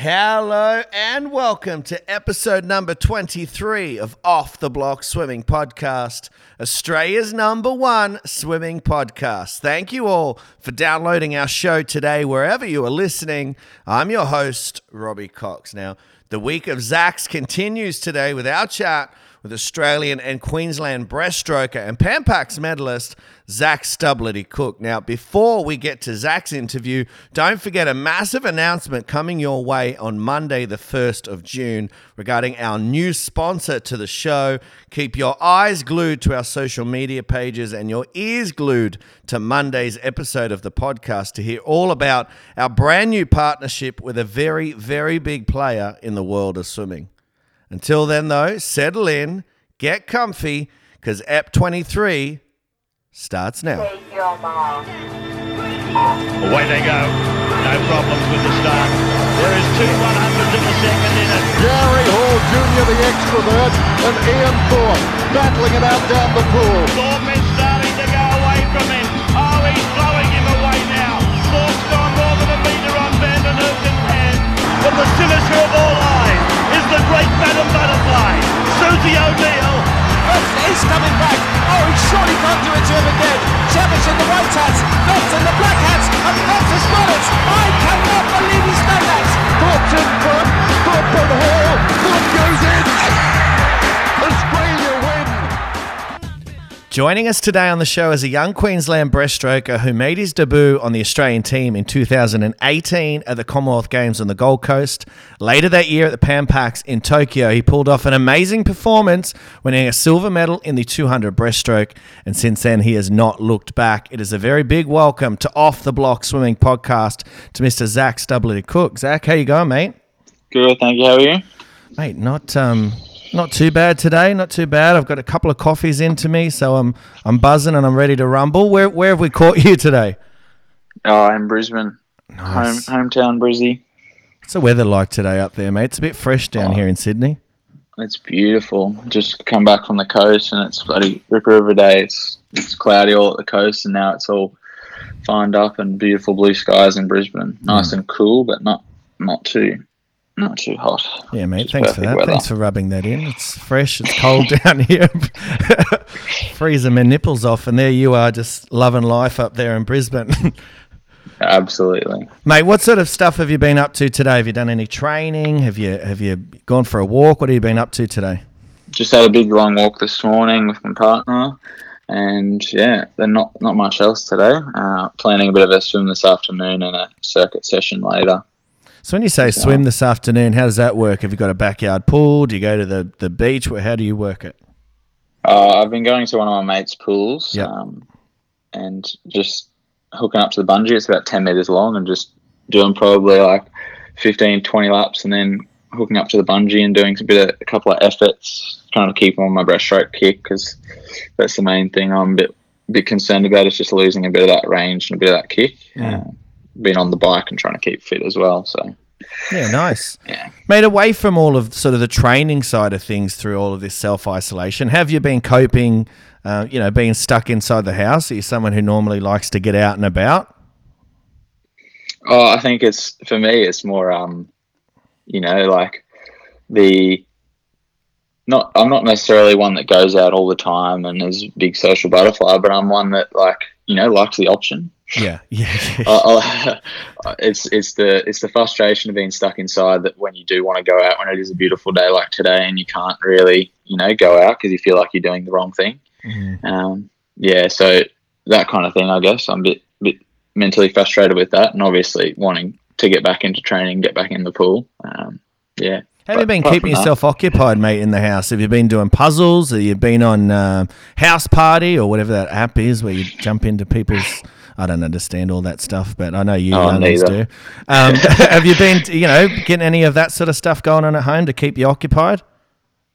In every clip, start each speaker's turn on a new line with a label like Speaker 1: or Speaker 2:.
Speaker 1: Hello and welcome to episode number 23 of Off the Block Swimming Podcast, Australia's number one swimming podcast. Thank you all for downloading our show today, wherever you are listening. I'm your host, Robbie Cox. Now, the week of Zach's continues today with our chat with Australian and Queensland breaststroker and Pan Pacs medalist Zac Stubblety Cook. Now, before we get to Zach's interview, don't forget a massive announcement coming your way on Monday, the 1st of June, regarding our new sponsor to the show. Keep your eyes glued to our social media pages and your ears glued to Monday's episode of the podcast to hear all about our brand new partnership with a very, very big player in the world of swimming. Until then, though, settle in, get comfy, because EP 23 starts now.
Speaker 2: Away they go. No problems with the start. There is two 100s in the second in it.
Speaker 3: Gary Hall Jr., the extrovert, and Ian Thorpe battling it out down the pool.
Speaker 2: Thorpe is starting to go away from him. Oh, he's blowing him away now. Thorpe's gone more than a metre on Van den Hoogenband. But the sinister of all eyes is the great Madam Butterfly, Susie O'Neill.
Speaker 4: He's coming back. Oh, he surely can't do it to him again. Cavic in the white hats, Phelps in the black hats, and Phelps has got it. I cannot believe he's done that.
Speaker 3: Thorpe's in front. Thorpe Hall. Thorpe goes in.
Speaker 1: Joining us today on the show is a young Queensland breaststroker who made his debut on the Australian team in 2018 at the Commonwealth Games on the Gold Coast. Later that year at the Pan in Tokyo, he pulled off an amazing performance, winning a silver medal in the 200 breaststroke, and since then he has not looked back. It is a very big welcome to Off the Block Swimming Podcast to Mr. Zac Stubblety Cook. Zach, how you going, mate?
Speaker 5: Good, thank you. How are you?
Speaker 1: Mate, not um, not too bad today. Not too bad. I've got a couple of coffees into me, so I'm I'm buzzing and I'm ready to rumble. Where where have we caught you today?
Speaker 5: Oh, I'm in Brisbane.
Speaker 1: Nice.
Speaker 5: Home, hometown Brizzy.
Speaker 1: What's the weather like today up there, mate? It's a bit fresh down
Speaker 5: Oh.
Speaker 1: here in Sydney.
Speaker 5: It's beautiful. Just come back from the coast and it's bloody Ripper River Day. It's, it's cloudy all at the coast and now it's all fined up and beautiful blue skies in Brisbane. Nice mm. and cool, but not not too not too hot.
Speaker 1: Yeah, mate.
Speaker 5: Just
Speaker 1: Thanks for that.
Speaker 5: weather.
Speaker 1: Thanks for rubbing that in. It's fresh. It's cold down here. Freezing my nipples off, and there you are, just loving life up there in Brisbane.
Speaker 5: Absolutely.
Speaker 1: mate, what sort of stuff have you been up to today? Have you done any training? Have you have you gone for a walk? What have you been up to today?
Speaker 5: Just had a big long walk this morning with my partner. And yeah, then not not much else today. Uh, planning a bit of a swim this afternoon and a circuit session later.
Speaker 1: So when you say swim this afternoon, how does that work? Have you got a backyard pool? Do you go to the, the beach? How do you work it?
Speaker 5: Uh, I've been going to one of my mates' pools
Speaker 1: Yep.
Speaker 5: um, and just hooking up to the bungee. It's about 10 meters long and just doing probably like 15, 20 laps and then hooking up to the bungee and doing a bit of, a couple of efforts, trying to keep on my breaststroke kick because that's the main thing I'm a bit, bit concerned about is just losing a bit of that range and a bit of that kick.
Speaker 1: Yeah.
Speaker 5: Uh, being on the bike and trying to keep fit as well. So,
Speaker 1: Yeah, nice.
Speaker 5: yeah.
Speaker 1: Mate, away from all of sort of the training side of things through all of this self isolation, have you been coping, uh, you know, being stuck inside the house? Are you someone who normally likes to get out and about?
Speaker 5: Oh, I think it's for me. It's more, um, you know, like the not. I'm not necessarily one that goes out all the time and is a big social butterfly, but I'm one that like you know likes the option.
Speaker 1: Yeah, yeah.
Speaker 5: I, I, it's it's the it's the frustration of being stuck inside that when you do want to go out when it is a beautiful day like today and you can't really you know go out because you feel like you're doing the wrong thing.
Speaker 1: Mhm.
Speaker 5: Um, yeah, so that kind of thing. I guess I'm a bit bit mentally frustrated with that, and obviously wanting to get back into training, get back in the pool. Um, yeah.
Speaker 1: Have you been keeping
Speaker 5: that-
Speaker 1: yourself occupied, mate, in the house? Have you been doing puzzles? Have you been on uh, House Party or whatever that app is where you jump into people's. I don't understand all that stuff, but I know you
Speaker 5: Oh,
Speaker 1: youngins do. Um, have you been, you know, getting any of that sort of stuff going on at home to keep you occupied?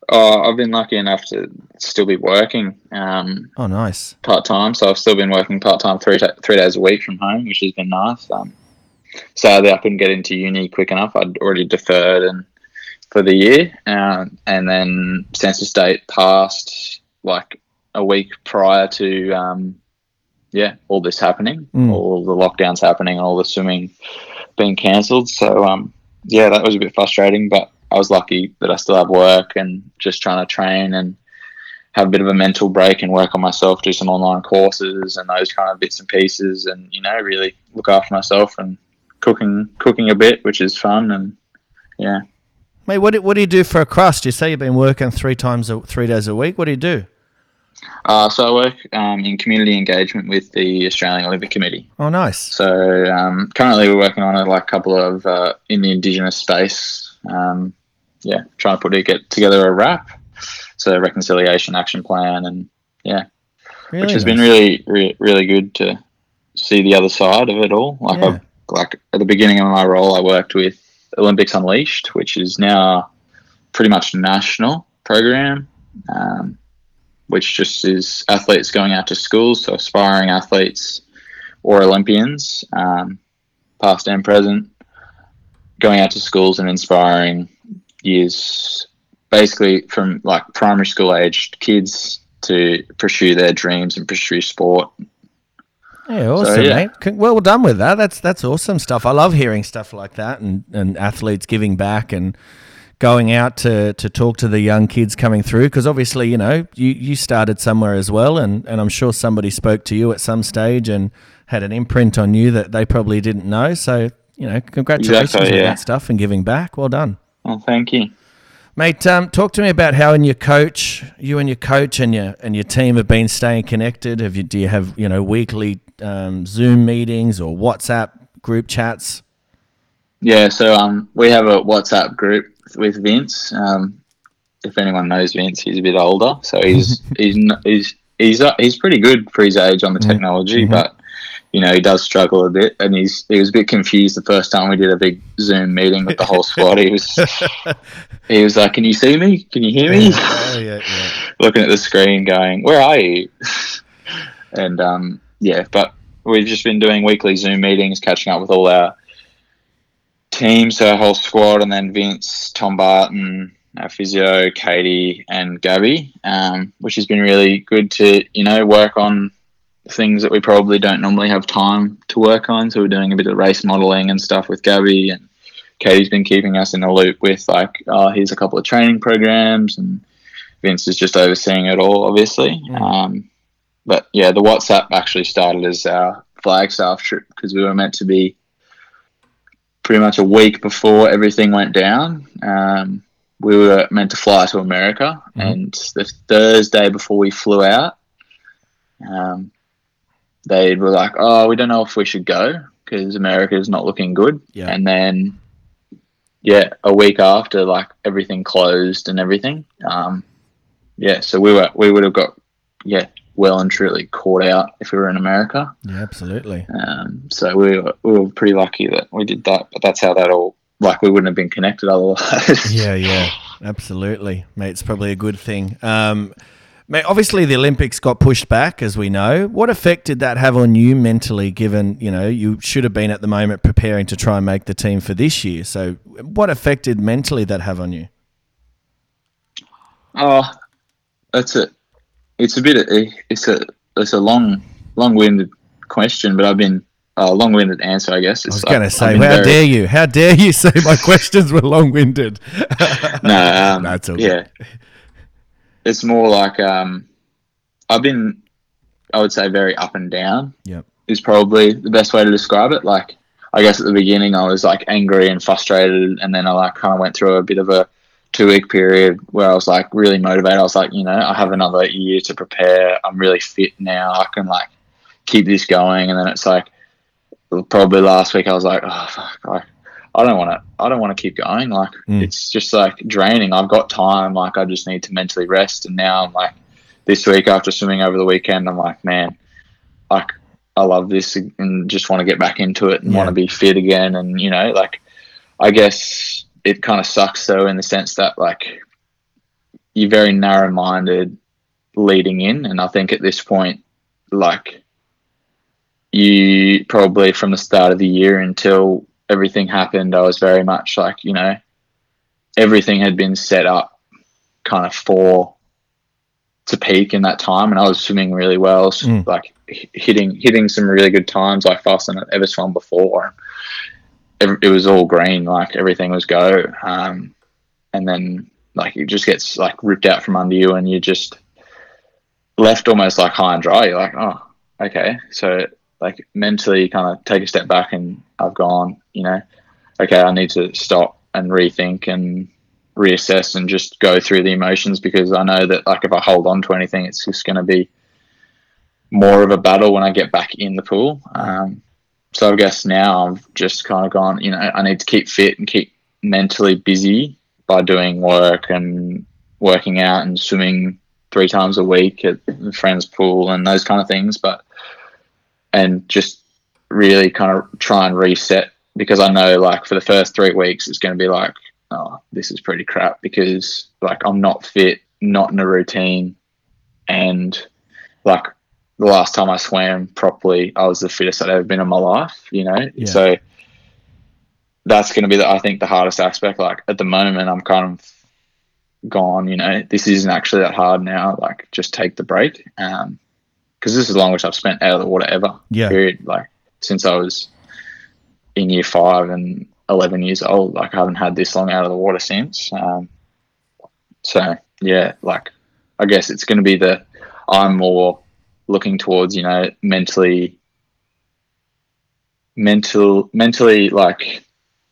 Speaker 5: Oh, I've been lucky enough to still be working um,
Speaker 1: Oh, nice.
Speaker 5: part time, so I've still been working part time three ta- three days a week from home, which has been nice. Um, sadly, I couldn't get into uni quick enough. I'd already deferred and for the year, um, and then census date passed like a week prior to um, yeah all this happening,
Speaker 1: Mm.
Speaker 5: all the lockdowns happening, and all the swimming being cancelled. So um, yeah, that was a bit frustrating, but I was lucky that I still have work and just trying to train and have a bit of a mental break and work on myself, do some online courses and those kind of bits and pieces, and you know, really look after myself and cooking cooking a bit, which is fun and yeah.
Speaker 1: Mate, what do, what do you do for a crust? You say you've been working three times, a, three days a week. What do you do?
Speaker 5: Uh, so I work um, in community engagement with the Australian Olympic Committee.
Speaker 1: Oh, nice.
Speaker 5: So um, currently we're working on a like couple of uh, in the Indigenous space. Um, yeah, trying to put it, get together a RAP, so reconciliation action plan, and yeah,
Speaker 1: Really
Speaker 5: which has
Speaker 1: nice.
Speaker 5: been really, really, really good to see the other side of it all. Like,
Speaker 1: Yeah.
Speaker 5: I, like at the beginning of my role, I worked with Olympics Unleashed, which is now pretty much national program, um, which just is athletes going out to schools, so aspiring athletes or Olympians, um, past and present, going out to schools and inspiring years, basically from like primary school aged kids to pursue their dreams and pursue sport.
Speaker 1: Yeah, awesome,
Speaker 5: yeah.
Speaker 1: mate. Well done with that. That's that's awesome stuff. I love hearing stuff like that and, and athletes giving back and going out to, to talk to the young kids coming through because obviously, you know, you, you started somewhere as well and, and I'm sure somebody spoke to you at some stage and had an imprint on you that they probably didn't know. So, you know, congratulations
Speaker 5: Exactly, yeah.
Speaker 1: that stuff and giving back. Well done.
Speaker 5: Well, thank you.
Speaker 1: Mate, um, talk to me about how and your coach, you and your coach and your and your team have been staying connected. Have you do you have you know weekly um, Zoom meetings or WhatsApp group chats?
Speaker 5: Yeah, so um, we have a WhatsApp group with Vince. Um, if anyone knows Vince, he's a bit older, so he's he's he's he's uh, he's pretty good for his age on the technology, but you know he does struggle a bit, and he's he was a bit confused the first time we did a big Zoom meeting with the whole squad. He was he was like, "Can you see me? Can you hear me?"
Speaker 1: Oh yeah, yeah.
Speaker 5: looking at the screen, going, "Where are you?" and um, yeah, but we've just been doing weekly Zoom meetings, catching up with all our teams, our whole squad, and then Vince, Tom Barton, our physio, Katie, and Gabby, um, which has been really good to you know work on things that we probably don't normally have time to work on. So we're doing a bit of race modeling and stuff with Gabby and. Katie's been keeping us in the loop with like, oh, here's a couple of training programs, and Vince is just overseeing it all, obviously. Um, but yeah, the WhatsApp actually started as our Flagstaff trip because we were meant to be pretty much a week before everything went down. Um, we were meant to fly to America, and the Thursday before we flew out, um, they were like, "Oh, we don't know if we should go because America is not looking good."
Speaker 1: Yeah.
Speaker 5: And then, yeah, a week after, like everything closed and everything. Um, yeah, so we were we would have got yeah well and truly caught out if we were in America.
Speaker 1: Yeah, absolutely.
Speaker 5: Um, so we were, we were pretty lucky that we did that. But that's how that all like we wouldn't have been connected otherwise.
Speaker 1: Yeah, yeah, absolutely, mate. It's probably a good thing. Um, mate, obviously the Olympics got pushed back, as we know. What effect did that have on you mentally? Given you know you should have been at the moment preparing to try and make the team for this year. So, what effect did mentally that have on you?
Speaker 5: Oh, that's it. It's a bit. It's a. It's a long, long-winded question, but I've been a long-winded answer, I guess.
Speaker 1: It's I was going to say, how
Speaker 5: very,
Speaker 1: dare you? How dare you say my questions were long-winded?
Speaker 5: No, um,
Speaker 1: No, it's
Speaker 5: yeah. It's more like um, I've been. I would say very up and down.
Speaker 1: Yep.
Speaker 5: is probably the best way to describe it. Like, I guess at the beginning I was like angry and frustrated, and then I like kind of went through a bit of a two week period where I was like really motivated. I was like, you know, I have another year to prepare. I'm really fit now. I can like keep this going. And then it's like probably last week I was like, oh fuck, like I don't want to. I don't want to keep going. Like
Speaker 1: Mm.
Speaker 5: it's just like draining. I've got time. Like I just need to mentally rest. And now I'm like this week after swimming over the weekend, I'm like, man, like I love this and just want to get back into it and
Speaker 1: Yeah.
Speaker 5: want to be fit again. And you know, like I guess it kind of sucks though in the sense that like you're very narrow minded leading in, and I think at this point, like you probably from the start of the year until everything happened, I was very much like you know everything had been set up kind of for to peak in that time, and I was swimming really well, s-
Speaker 1: Mm.
Speaker 5: like h- hitting hitting some really good times. I fastened ever swum before. It was all green, like everything was go. Um, and then like it just gets like ripped out from under you, and you're just left almost like high and dry. You're like, oh, okay. So like mentally, you kind of take a step back, and I've gone, you know, okay, I need to stop and rethink and reassess and just go through the emotions because I know that like if I hold on to anything, it's just going to be more of a battle when I get back in the pool. Um, so I guess now I've just kind of gone, you know, I need to keep fit and keep mentally busy by doing work and working out and swimming three times a week at the friend's pool and those kind of things. But and just really kind of try and reset because I know like for the first three weeks it's going to be like, oh, this is pretty crap because like I'm not fit, not in a routine, and like the last time I swam properly, I was the fittest I'd ever been in my life. You know,
Speaker 1: Yeah.
Speaker 5: so that's going to be the I think the hardest aspect. Like at the moment, I'm kind of gone. You know, this isn't actually that hard now. Like just take the break. Um, because this is the longest I've spent out of the water ever.
Speaker 1: Yeah.
Speaker 5: Period. Like since I was in year five and 11 years old. Like I haven't had this long out of the water since. Um, so yeah, like I guess it's going to be the I'm more looking towards you know mentally, mental, mentally like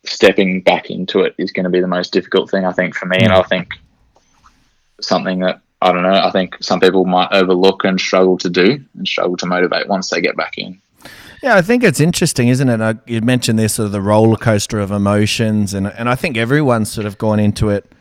Speaker 5: stepping back into it is going to be the most difficult thing I think for me, and I think something that I don't know. I think some people might overlook and struggle to do and struggle to motivate once they get back in.
Speaker 1: Yeah, I think it's interesting, isn't it? Uh, You mentioned this sort of the roller coaster of emotions, and and I think everyone's sort of gone into it,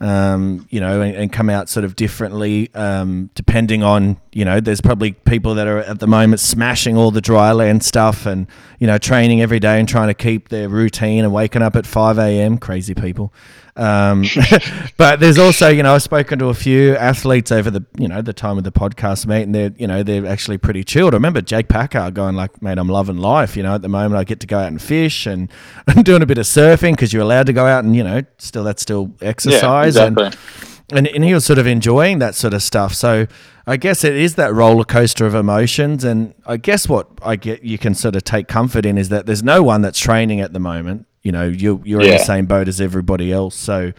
Speaker 1: um, you know, and, and come out sort of differently, um, depending on you know. There's probably people that are at the moment smashing all the dry land stuff, and you know, training every day and trying to keep their routine and waking up at five a.m. Crazy people. Um, but there's also, you know, I've spoken to a few athletes over the, you know, the time of the podcast, mate, and they're, you know, they're actually pretty chilled. I remember Jake Packard going like, mate, I'm loving life. You know, at the moment I get to go out and fish and I'm doing a bit of surfing because you're allowed to go out and, you know, still that's still exercise.
Speaker 5: exactly.
Speaker 1: And, and, and he was sort of enjoying that sort of stuff. So I guess it is that roller coaster of emotions. And I guess what I get you can sort of take comfort in is that there's no one that's training at the moment. You know, you're you're in the same boat as everybody else. So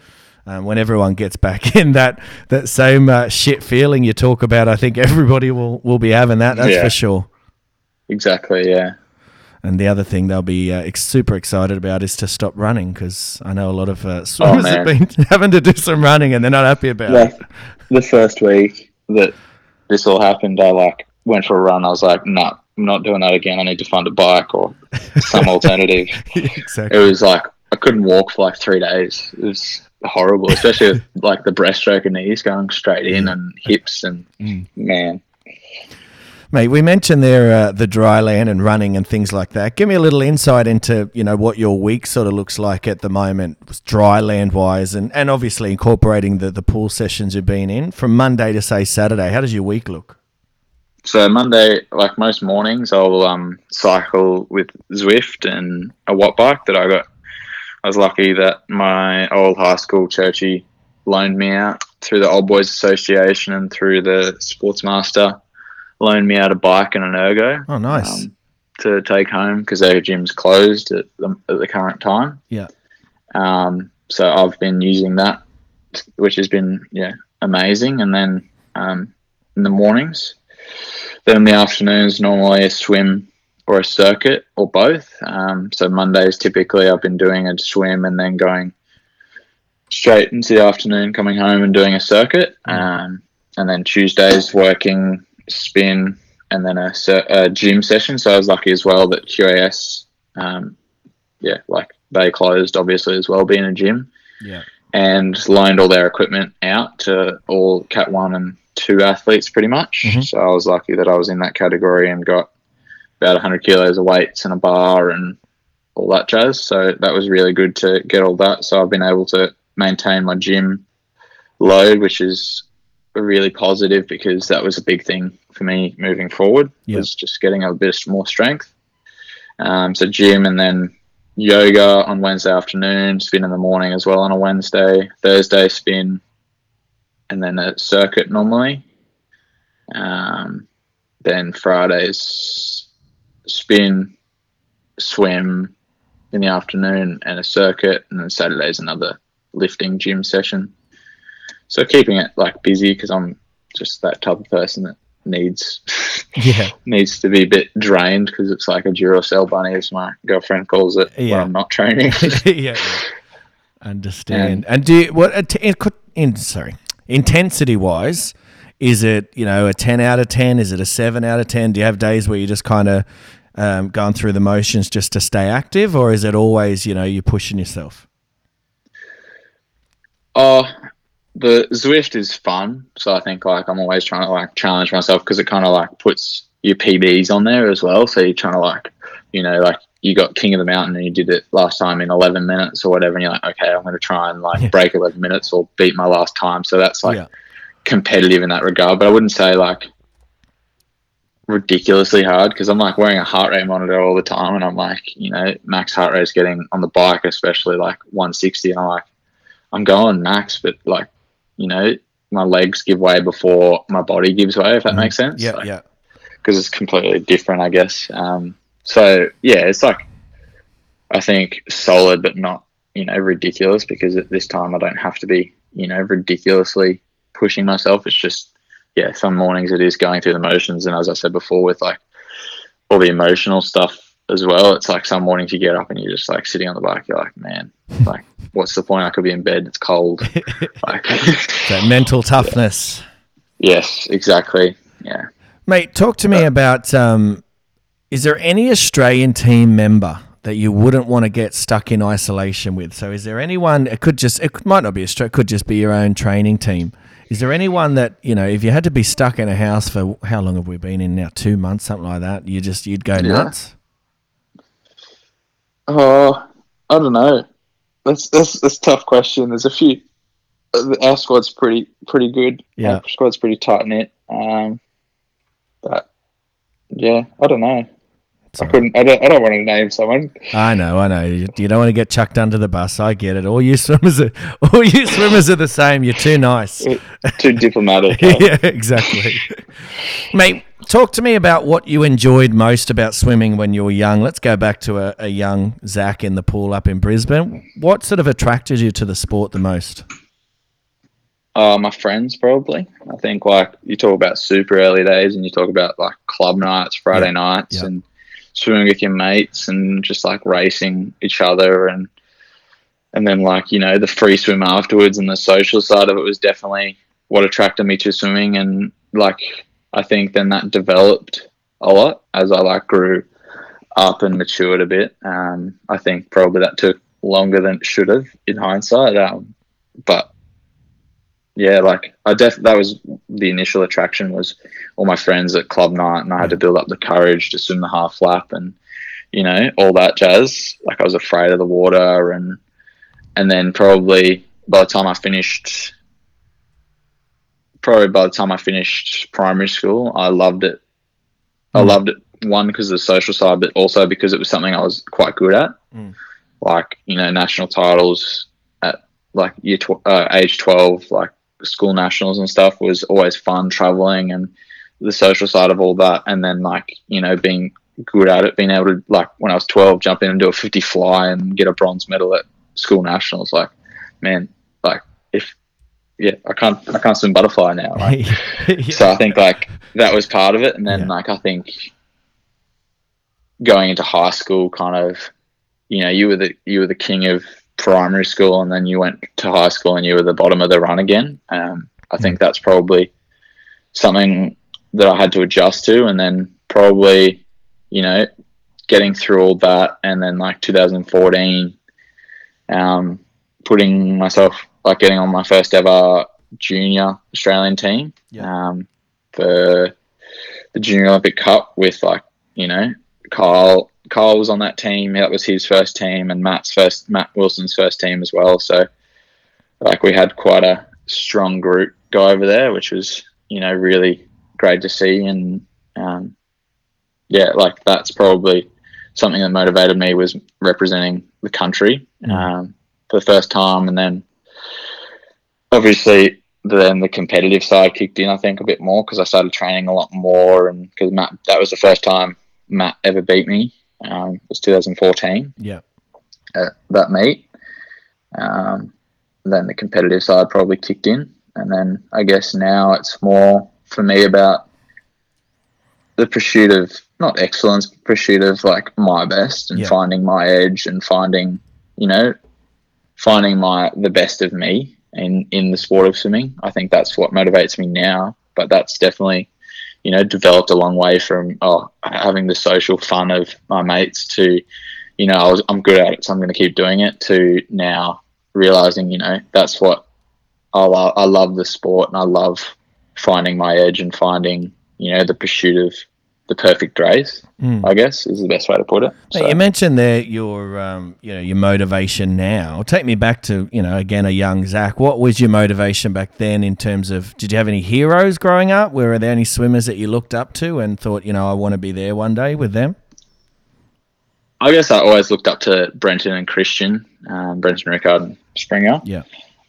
Speaker 1: um, when everyone gets back in that that same uh, shit feeling you talk about, I think everybody will will be having that. That's
Speaker 5: Yeah.
Speaker 1: for sure.
Speaker 5: Exactly. Yeah.
Speaker 1: And the other thing they'll be uh, ex- super excited about is to stop running because I know a lot of uh, swimmers have been having to do some running and they're not happy about it.
Speaker 5: the first week that this all happened, I like went for a run. I was like, no, I'm not doing that again. I need to find a bike or some alternative. It was like I couldn't walk for like three days. It was horrible, especially with like the breaststroke and knees going straight in and hips and man.
Speaker 1: Mate, we mentioned there uh, the dry land and running and things like that. Give me a little insight into you know what your week sort of looks like at the moment, dry land wise, and, and obviously incorporating the, the pool sessions you've been in from Monday to say Saturday. How does your week look?
Speaker 5: So Monday, like most mornings, I'll um, cycle with Zwift and a watt bike that I got. I was lucky that my old high school Churchie loaned me out through the Old Boys Association and through the Sportsmaster, loaned me out a bike and an ergo
Speaker 1: Oh, nice.
Speaker 5: um, to take home because their gym's closed at the, at the current time.
Speaker 1: yeah.
Speaker 5: Um, so I've been using that, which has been yeah amazing. And then um, in the mornings, then in the afternoons, normally a swim or a circuit or both. Um, so Mondays typically I've been doing a swim and then going straight into the afternoon, coming home and doing a circuit. Um, and then Tuesdays working spin and then a, a gym session. So I was lucky as well that QAS, um, yeah, like they closed obviously as well, being a gym
Speaker 1: Yeah.
Speaker 5: and loaned all their equipment out to all Cat 1 and 2 athletes pretty much.
Speaker 1: Mhm.
Speaker 5: So I was lucky that I was in that category and got about 100 kilos of weights and a bar and all that jazz. So that was really good to get all that. So I've been able to maintain my gym load, which is really positive because that was a big thing for me moving forward
Speaker 1: Yeah.
Speaker 5: was just getting a bit more strength. Um, so gym and then yoga on Wednesday afternoon, spin in the morning as well on a Wednesday, Thursday spin, and then a circuit normally. Um, then Fridays spin, swim, in the afternoon and a circuit, and then Saturday's another lifting gym session. So keeping it like busy because I'm just that type of person that needs
Speaker 1: Yeah.
Speaker 5: needs to be a bit drained because it's like a Duracell bunny, as my girlfriend calls it
Speaker 1: Yeah.
Speaker 5: when I'm not training.
Speaker 1: yeah, yeah. Understand. And do you, what in, in sorry intensity wise, is it you know a ten out of ten? Is it a seven out of ten? Do you have days where you just kind of um, going through the motions just to stay active, or is it always you know you're pushing yourself?
Speaker 5: Oh, the Zwift is fun, so I think like I'm always trying to like challenge myself because it kind of like puts your PBs on there as well. So you're trying to like, you know, like you got King of the Mountain and you did it last time in 11 minutes or whatever, and you're like, okay, I'm going to try and like
Speaker 1: Yeah.
Speaker 5: break 11 minutes or beat my last time. So that's like
Speaker 1: yeah,
Speaker 5: competitive in that regard, but I wouldn't say like ridiculously hard because I'm like wearing a heart rate monitor all the time, and I'm like, you know, max heart rate is getting on the bike, especially like 160, and I'm like, I'm going max, but like, you know, my legs give way before my body gives way, if that makes sense.
Speaker 1: yeah,
Speaker 5: Like,
Speaker 1: yeah.
Speaker 5: because it's completely different, I guess. Um, so yeah, it's like I think solid, but not you know ridiculous because at this time I don't have to be you know ridiculously pushing myself. It's just yeah, some mornings it is going through the motions, and as I said before, with like all the emotional stuff as well, it's like some mornings you get up and you're just like sitting on the bike, you're like, man, like what's the point? I could be in bed. It's cold. like,
Speaker 1: That mental toughness.
Speaker 5: yes, exactly. Yeah.
Speaker 1: Mate, talk to me about um, is there any Australian team member that you wouldn't want to get stuck in isolation with? So is there anyone it could just it might not be Australia, it could just be your own training team. Is there anyone that, you know, if you had to be stuck in a house for how long have we been in now? 2 months something like that. You just you'd go nuts.
Speaker 5: Oh, I don't know. That's that's that's a tough question. There's a few. uh, Our squad's pretty pretty good.
Speaker 1: Yeah.
Speaker 5: Our squad's pretty tight knit. Um, but yeah, I don't know. I couldn't. I don't. I don't want to name someone.
Speaker 1: I know, I know. You, you don't want to get chucked under the bus. I get it. All you swimmers are all you swimmers are the same. You're too nice.
Speaker 5: Too diplomatic.
Speaker 1: yeah, exactly. Mate, talk to me about what you enjoyed most about swimming when you were young. Let's go back to a, a young Zach in the pool up in Brisbane. What sort of attracted you to the sport the most?
Speaker 5: Uh, my friends probably. I think like you talk about super early days, and you talk about like club nights, Friday
Speaker 1: Yeah.
Speaker 5: nights,
Speaker 1: Yeah.
Speaker 5: and swimming with your mates, and just like racing each other, and and then like you know the free swim afterwards, and the social side of it was definitely what attracted me to swimming, and like I think then that developed a lot as I like grew up and matured a bit. Um, I think probably that took longer than it should have in hindsight, um, but yeah, like I def that was the initial attraction was all my friends at club night, and I had to build up the courage to swim the half lap and you know all that jazz. Like I was afraid of the water, and and then probably by the time I finished, probably by the time I finished primary school, I loved it. I
Speaker 1: Mm.
Speaker 5: loved it one because of the social side, but also because it was something I was quite good at.
Speaker 1: Mm.
Speaker 5: Like you know, national titles at like year tw- uh, age twelve, like school nationals and stuff was always fun traveling and the social side of all that and then like you know being good at it being able to like when i was 12 jump in and do a 50 fly and get a bronze medal at school nationals like man like if yeah i can't i can't swim butterfly now like, so i think like that was part of it and then
Speaker 1: Yeah.
Speaker 5: like i think going into high school kind of you know you were the you were the king of primary school and then you went to high school and you were the bottom of the run again um, i think that's probably something that i had to adjust to and then probably you know getting through all that and then like 2014 um, putting myself like getting on my first ever junior australian team
Speaker 1: Yeah.
Speaker 5: um, for the junior olympic cup with like you know kyle Kyle was on that team. That was his first team, and Matt's first, Matt Wilson's first team as well. So, like, we had quite a strong group go over there, which was, you know, really great to see. And um, yeah, like that's probably something that motivated me was representing the country um, for the first time, and then obviously then the competitive side kicked in. I think a bit more because I started training a lot more, and because Matt, that was the first time Matt ever beat me um, it was 2014.
Speaker 1: yeah.
Speaker 5: at that meet. Um, then the competitive side probably kicked in, and then I guess now it's more for me about the pursuit of not excellence, but pursuit of like my best and
Speaker 1: Yeah.
Speaker 5: finding my edge and finding, you know, finding my the best of me in in the sport of swimming. I think that's what motivates me now. But that's definitely, you know, developed a long way from oh having the social fun of my mates to, you know, I was I'm good at it, so I'm going to keep doing it. To now realizing, you know, that's what I love. I love the sport and I love finding my edge and finding, you know, the pursuit of the perfect race. I guess is the best way to put it. So-
Speaker 1: you mentioned there your um, you know your motivation now. Take me back to you know again a young Zach. What was your motivation back then in terms of? Did you have any heroes growing up? Were there any swimmers that you looked up to and thought you know I want to be there one day with them?
Speaker 5: I guess I always looked up to Brenton and Christian, um, Brenton Rickard and Sprenger.
Speaker 1: Yeah.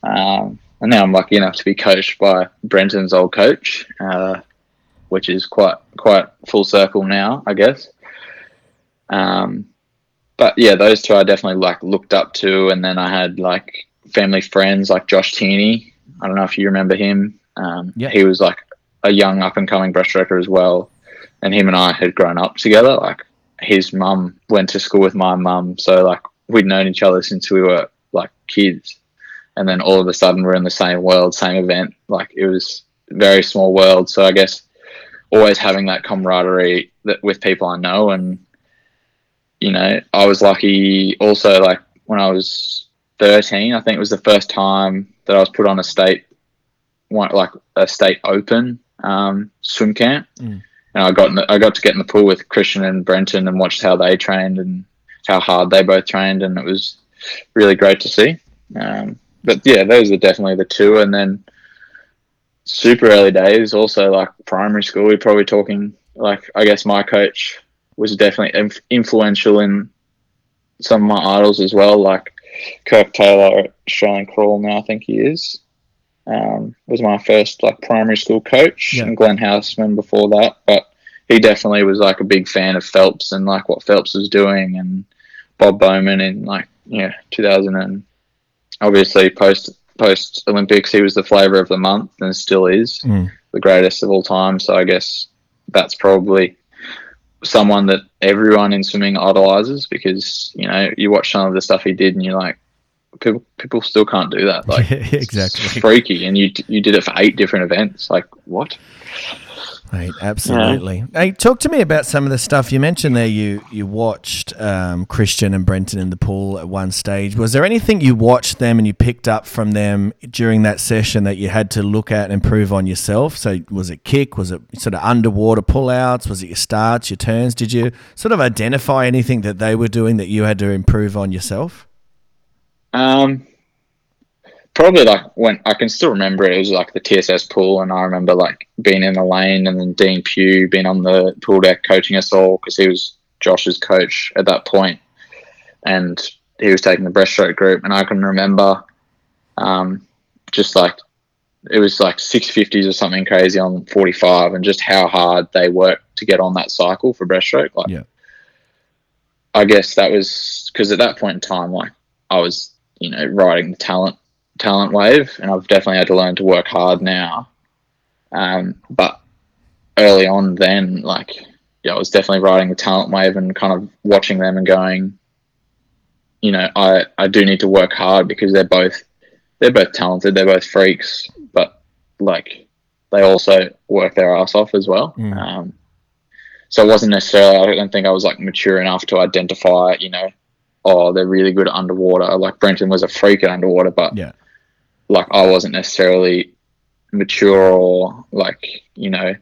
Speaker 5: Um, and now I'm lucky enough to be coached by Brenton's old coach, uh, which is quite quite full circle now, I guess. Um, but yeah, those two I definitely like looked up to, and then I had like family friends like Josh Tierney. I don't know if you remember him. Um,
Speaker 1: Yeah.
Speaker 5: He was like a young up and coming breaststroker as well, and him and I had grown up together. Like his mum went to school with my mum, so like we'd known each other since we were like kids and then all of a sudden we're in the same world, same event. Like it was a very small world. So I guess always having that camaraderie that with people I know, and you know, I was lucky. Also, like when I was thirteen, I think it was the first time that I was put on a state one like a state open um, swim camp, and I got in the, I got to get in the pool with Christian and Brenton and watched how they trained and how hard they both trained, and it was really great to see. Um, but yeah, those are definitely the two. And then super early days, also like primary school, we're probably talking like I guess my coach was definitely inf- influential in some of my idols as well, like Kirk Taylor at Australian Crawl now, I think he is. Um, was my first like primary school coach,
Speaker 1: Yeah.
Speaker 5: and Glen Housman before that. But he definitely was like a big fan of Phelps and like what Phelps was doing, and Bob Bowman in like yeah 2000 and obviously post post Olympics he was the flavor of the month and still is
Speaker 1: Mm.
Speaker 5: the greatest of all time. So I guess that's probably someone that everyone in swimming idolizes because you know you watch some of the stuff he did and you're like people people still can't do that like
Speaker 1: Yeah, exactly.
Speaker 5: freaky and you you did it for eight different events like what
Speaker 1: Right, absolutely. Hey, talk to me about some of the stuff you mentioned there. You you watched um, Christian and Brenton in the pool at one stage. Was there anything you watched them and you picked up from them during that session that you had to look at and improve on yourself? So was it kick? Was it sort of underwater pullouts? Was it your starts, your turns? Did you sort of identify anything that they were doing that you had to improve on yourself?
Speaker 5: Um, probably like when I can still remember it, it was like the TSS pool, and I remember like being in the lane, and then Dean Pugh being on the pool deck coaching us all because he was Josh's coach at that point, and he was taking the breaststroke group, and I can remember, um, just like it was like six fifties or something crazy on forty five, and just how hard they worked to get on that cycle for breaststroke, like.
Speaker 1: Yeah.
Speaker 5: I guess that was because at that point in time, like I was, you know, riding the talent talent wave, and I've definitely had to learn to work hard now. Um, but early on, then, like, yeah, I was definitely riding the talent wave and kind of watching them and going, you know, I I do need to work hard because they're both they're both talented, they're both freaks, but like they also work their ass off as well.
Speaker 1: Mm.
Speaker 5: Um, so it wasn't necessarily. I don't think I was like mature enough to identify, you know, oh, they're really good at underwater. Like Brenton was a freak at underwater, but
Speaker 1: Yeah.
Speaker 5: like I wasn't necessarily mature or like you know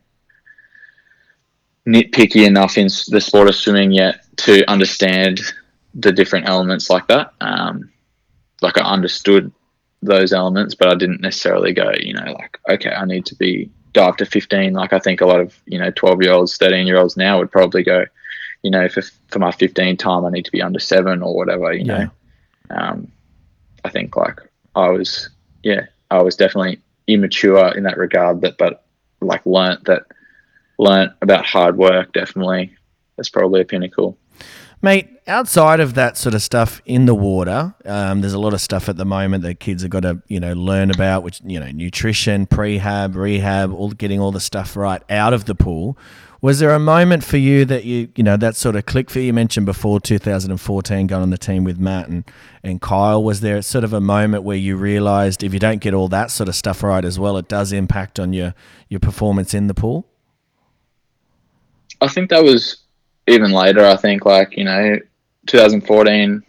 Speaker 5: nitpicky enough in the sport of swimming yet to understand the different elements like that. Um, like I understood those elements, but I didn't necessarily go, you know, like okay, I need to be dive to 15. Like I think a lot of you know 12 year olds, 13 year olds now would probably go, you know, for for my 15 time, I need to be under seven or whatever, you
Speaker 1: Yeah.
Speaker 5: know. Um, I think like I was, yeah, I was definitely immature in that regard. That, but like learnt that, learnt about hard work. Definitely, that's probably a pinnacle.
Speaker 1: Mate, outside of that sort of stuff in the water, um, there's a lot of stuff at the moment that kids have got to you know learn about, which you know nutrition, prehab, rehab, all getting all the stuff right out of the pool. Was there a moment for you that you you know that sort of click for you? Mentioned before 2014 going on the team with Matt and and Kyle. Was there sort of a moment where you realised if you don't get all that sort of stuff right as well, it does impact on your your performance in the pool?
Speaker 5: I think that was even later. I think like you know 2014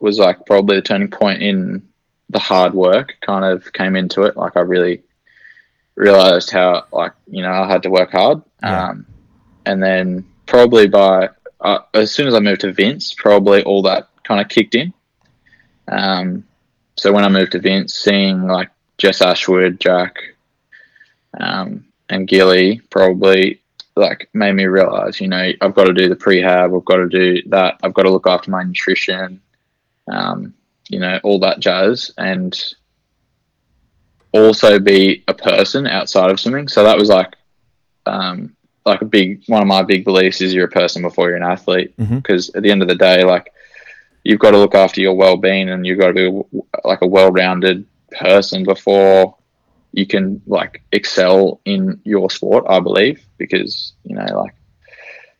Speaker 5: was like probably the turning point in the hard work kind of came into it. Like I really realized how like you know I had to work hard.
Speaker 1: Yeah.
Speaker 5: Um, and then probably by uh, as soon as I moved to Vince, probably all that kind of kicked in. Um, so when I moved to Vince, seeing like Jess Ashwood, Jack, um, and Gilly probably like made me realize, you know, I've got to do the prehab, I've got to do that, I've got to look after my nutrition, um, you know, all that jazz, and also be a person outside of swimming. So that was like, um, like a big one of my big beliefs is you're a person before you're an athlete because at the end of the day, like you've got to look after your well-being and you've got to be like a well-rounded person before you can like excel in your sport i believe because you know like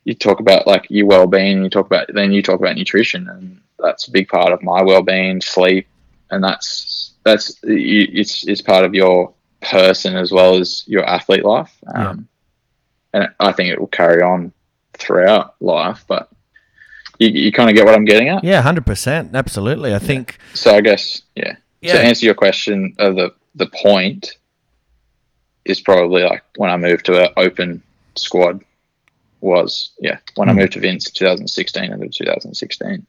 Speaker 5: you talk about like your well-being you talk about then you talk about nutrition and that's a big part of my well-being sleep and that's that's you- it's it's part of your person as well as your athlete life
Speaker 1: Yeah.
Speaker 5: um, and i think it will carry on throughout life but you, you kind of get what i'm getting at
Speaker 1: Yeah, hundred percent, absolutely. I think
Speaker 5: so I guess yeah.
Speaker 1: Yeah.
Speaker 5: To answer your question, uh, the the point is probably like when I moved to an open squad was yeah when I
Speaker 1: Hmm.
Speaker 5: moved to Vince 2016 into 2016.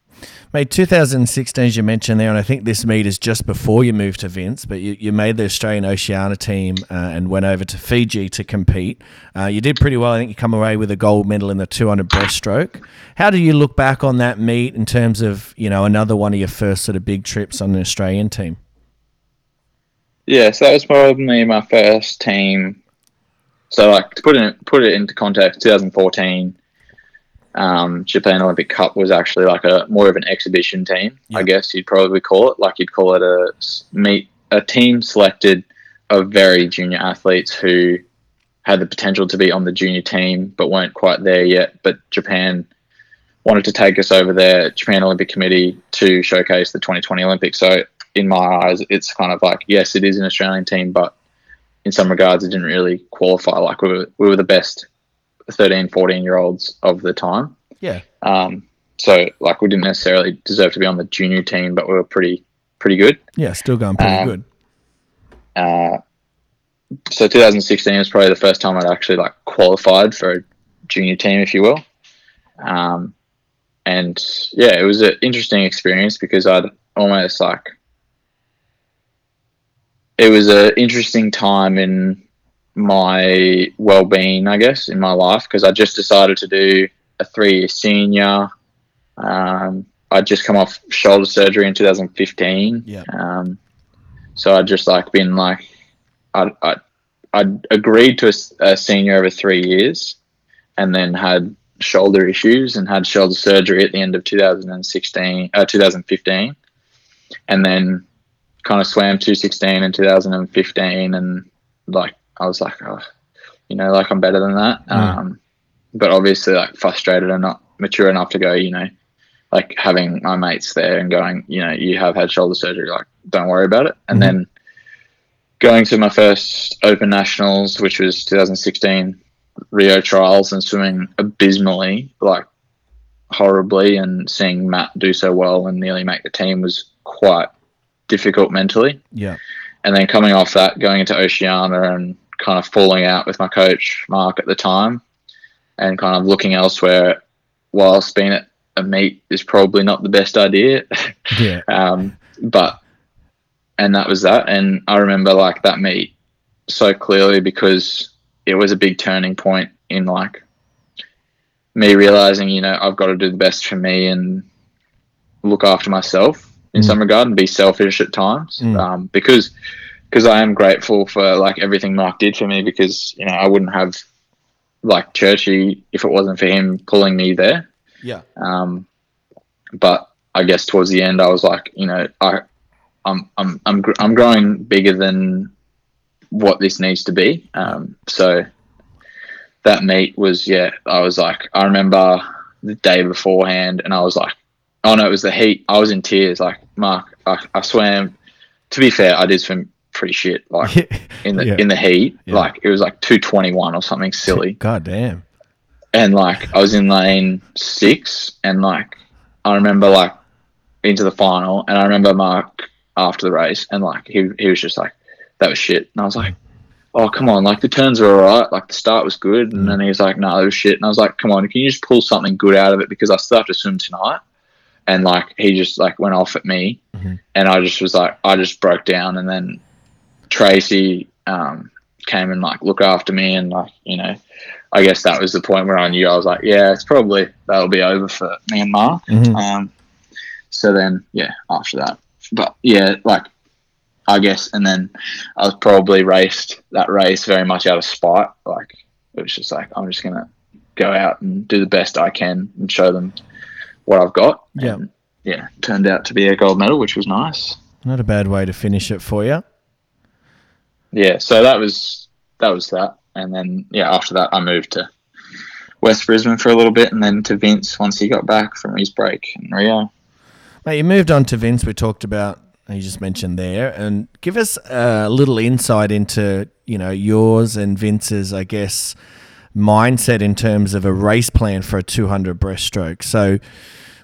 Speaker 1: Mate, 2016, as you mentioned there, and I think this meet is just before you moved to Vince, but you, you made the Australian Oceania team uh, and went over to Fiji to compete. Uh, you did pretty well. I think you come away with a gold medal in the 200 breaststroke. How do you look back on that meet in terms of, you know, another one of your first sort of big trips on an Australian team?
Speaker 5: Yeah, so that was probably my first team. So like to put it put it into context, 2014. Um, Japan Olympic Cup was actually like a more of an exhibition team, I guess you'd probably call it. Like you'd call it a meet a team selected of very junior athletes who had the potential to be on the junior team but weren't quite there yet. But Japan wanted to take us over there, Japan Olympic Committee, to showcase the 2020 Olympics. So in my eyes, it's kind of like yes, it is an Australian team, but in some regards, it didn't really qualify. Like we were, we were the best 13, 14 year olds of the time.
Speaker 1: Yeah.
Speaker 5: Um, so like we didn't necessarily deserve to be on the junior team, but we were pretty pretty good.
Speaker 1: Yeah, still going pretty
Speaker 5: Um,
Speaker 1: good.
Speaker 5: Uh, so 2016 was probably the first time I'd actually like qualified for a junior team, if you will. Um, and yeah, it was an interesting experience because I'd almost like it was an interesting time in my well-being, I guess, in my life because I just decided to do a three-year senior. Um, I'd just come off shoulder surgery in 2015.
Speaker 1: Yeah.
Speaker 5: Um, so I'd just like been like, I I I'd agreed to a senior over three years, and then had shoulder issues and had shoulder surgery at the end of 2016, uh, 2015, and then kind of swam 216 in 2015, and like I was like, oh, you know, like I'm better than that.
Speaker 1: Mm.
Speaker 5: Um, but obviously, like frustrated and not mature enough to go, you know, like having my mates there and going, you know, you have had shoulder surgery, like don't worry about it. And
Speaker 1: Mhm.
Speaker 5: then going to my first Open Nationals, which was 2016 Rio trials, and swimming abysmally, like horribly, and seeing Matt do so well and nearly make the team was quite difficult mentally.
Speaker 1: Yeah.
Speaker 5: And then coming off that, going into Oceania and kind of falling out with my coach Mark at the time, and kind of looking elsewhere, whilst being at a meet is probably not the best idea.
Speaker 1: Yeah.
Speaker 5: um, but and that was that. And I remember like that meet so clearly because it was a big turning point in like me realizing, you know, I've got to do the best for me and look after myself in
Speaker 1: Mm.
Speaker 5: some regard and be selfish at times.
Speaker 1: Mm.
Speaker 5: Um, because because I am grateful for like everything Mark did for me because, you know, I wouldn't have like Churchie if it wasn't for him pulling me there.
Speaker 1: Yeah.
Speaker 5: Um, but I guess towards the end, I was like, you know, I, I'm, I'm, I'm, gr- I'm growing bigger than what this needs to be. Um, so that meet was, yeah, I was like, I remember the day beforehand, and I was like, oh no, it was the heat. I was in tears. Like, Mark, I, I swam. To be fair, I did swim pretty shit. Like in the
Speaker 1: Yeah.
Speaker 5: in the heat,
Speaker 1: Yeah.
Speaker 5: like it was like two twenty one or something silly
Speaker 1: God damn.
Speaker 5: and like I was in lane six, and like I remember like into the final, and I remember Mark after the race, and like he he was just like that was shit, and I was like, oh come on, like the turns are alright, like the start was good, and mm. then he was like, no, it was shit, and I was like, come on, can you just pull something good out of it because I still have to swim tonight, and like he just like went off at me, and I just was like, I just broke down, and then Tracy um, came and like looked after me, and like you know. I guess that was the point where I knew I was like, yeah, it's probably that'll be over for me and Mark.
Speaker 1: Mhm.
Speaker 5: Um, so then, yeah, after that, but yeah, like I guess, and then I was probably raced that race very much out of spite. Like it was just like I'm just gonna go out and do the best I can and show them what I've got.
Speaker 1: Yeah.
Speaker 5: And, yeah, turned out to be a gold medal, which was nice.
Speaker 1: Not a bad way to finish it for you.
Speaker 5: yeah, so that was that was that, and then yeah, after that I moved to West Brisbane for a little bit, and then to Vince once he got back from his break in Rio.
Speaker 1: Mate, you moved on to Vince. We talked about you just mentioned there, and give us a little insight into you know yours and Vince's, I guess, mindset in terms of a race plan for a 200 breaststroke. So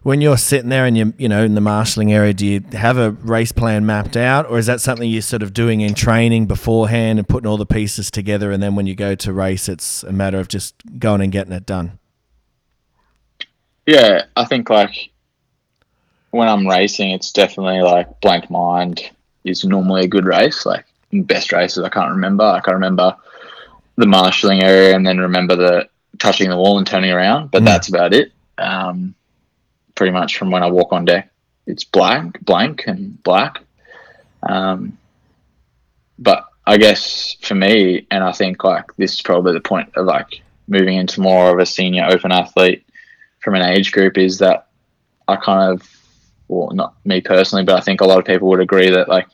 Speaker 1: when you're sitting there and you you know in the marshalling area, do you have a race plan mapped out, or is that something you're sort of doing in training beforehand and putting all the pieces together, and then when you go to race, it's a matter of just going and getting it done?
Speaker 5: Yeah, I think like when I'm racing, it's definitely like blank mind is normally a good race. Like best races, I can't remember. I remember the marshalling area, and then remember the touching the wall and turning around, but
Speaker 1: Mm.
Speaker 5: that's about it. Um, pretty much from when I walk on deck, it's blank, blank, and black. Um, but I guess for me, and I think like this is probably the point of like moving into more of a senior open athlete from an age group is that I kind of, well, not me personally, but I think a lot of people would agree that like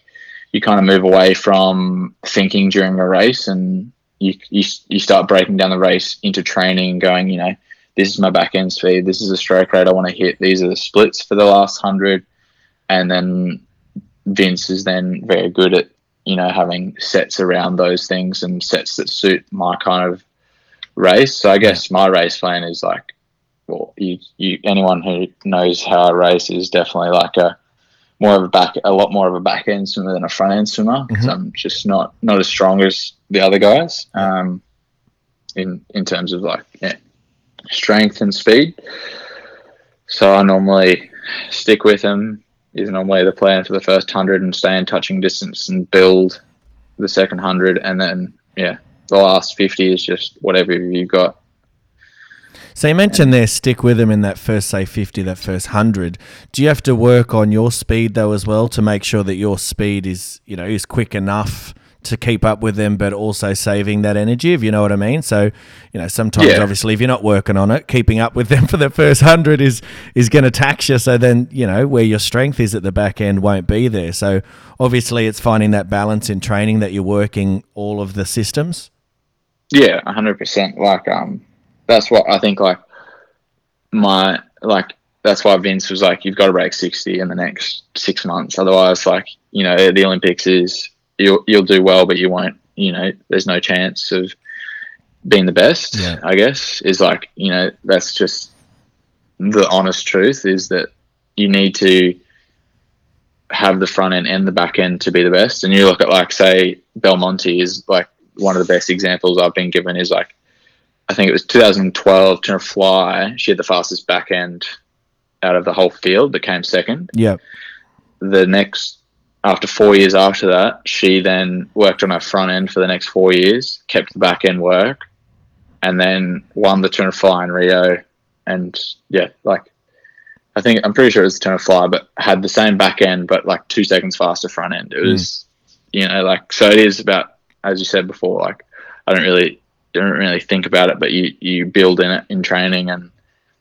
Speaker 5: you kind of move away from thinking during a race and you, you, you start breaking down the race into training and going, you know, this is my back end speed, this is the stroke rate I want to hit, these are the splits for the last hundred. And then Vince is then very good at, you know, having sets around those things and sets that suit my kind of race. So I guess my race plan is like, well, you, you anyone who knows how I race is definitely like a more of a back, a lot more of a back end swimmer than a front end swimmer because mm-hmm. I'm just not not as strong as the other guys um, in in terms of like yeah, strength and speed. So I normally stick with them. Is normally the plan for the first hundred and stay in touching distance and build the second hundred, and then yeah, the last fifty is just whatever you've got.
Speaker 1: So you mentioned there stick with them in that first say 50 that first 100. Do you have to work on your speed though as well to make sure that your speed is, you know, is quick enough to keep up with them but also saving that energy if you know what I mean? So, you know, sometimes
Speaker 5: Yeah.
Speaker 1: obviously if you're not working on it, keeping up with them for the first 100 is is going to tax you so then, you know, where your strength is at the back end won't be there. So, obviously it's finding that balance in training that you're working all of the systems.
Speaker 5: Yeah, hundred percent. Like, um, that's what I think. Like, my like that's why Vince was like, you've got to break sixty in the next six months. Otherwise, like, you know, the Olympics is you'll you'll do well, but you won't. You know, there's no chance of being the best.
Speaker 1: Yeah.
Speaker 5: I guess is like, you know, that's just the honest truth is that you need to have the front end and the back end to be the best. And you look at like say Belmonte is like one of the best examples I've been given is like I think it was 2012 to fly. She had the fastest back end out of the whole field, but came second.
Speaker 1: Yeah.
Speaker 5: The next after four years after that, she then worked on her front end for the next four years, kept the back end work, and then won the turn of fly in Rio. And yeah, like I think I'm pretty sure it was the turn of fly, but had the same back end, but like two seconds faster front end. It hmm. was, you know, like so. It is about as you said before. Like I don't really don't really think about it, but you you build in it in training, and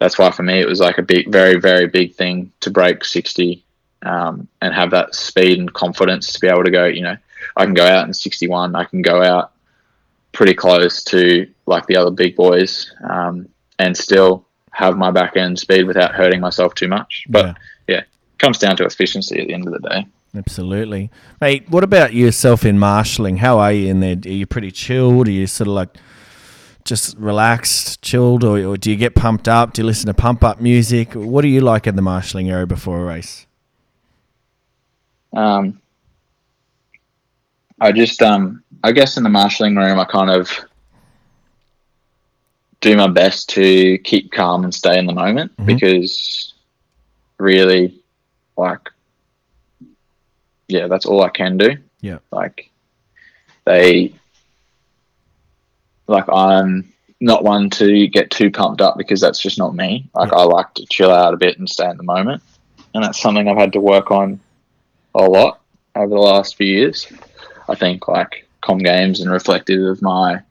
Speaker 5: that's why for me it was like a big, very, very big thing to break 60 um, and have that speed and confidence to be able to go, you know, I can go out in 61, I can go out pretty close to like the other big boys um, and still have my back end speed without hurting myself too much. But
Speaker 1: Yeah.
Speaker 5: yeah, comes down to efficiency at the end of the day.
Speaker 1: Absolutely. Mate, what about yourself in marshalling? How are you in there? Are you pretty chilled? Are you sort of like just relaxed, chilled, or, or do you get pumped up? Do you listen to pump up music? What do you like in the marshalling area before a race?
Speaker 5: Um, I just, um, I guess in the marshalling room, I kind of do my best to keep calm and stay in the moment because really, like, yeah, that's all I can do.
Speaker 1: Yeah.
Speaker 5: Like, they, like, I'm not one to get too pumped up because that's just not me. Like, I like to chill out a bit and stay in the moment. And that's something I've had to work on a lot over the last few years. I think like com games and reflective of my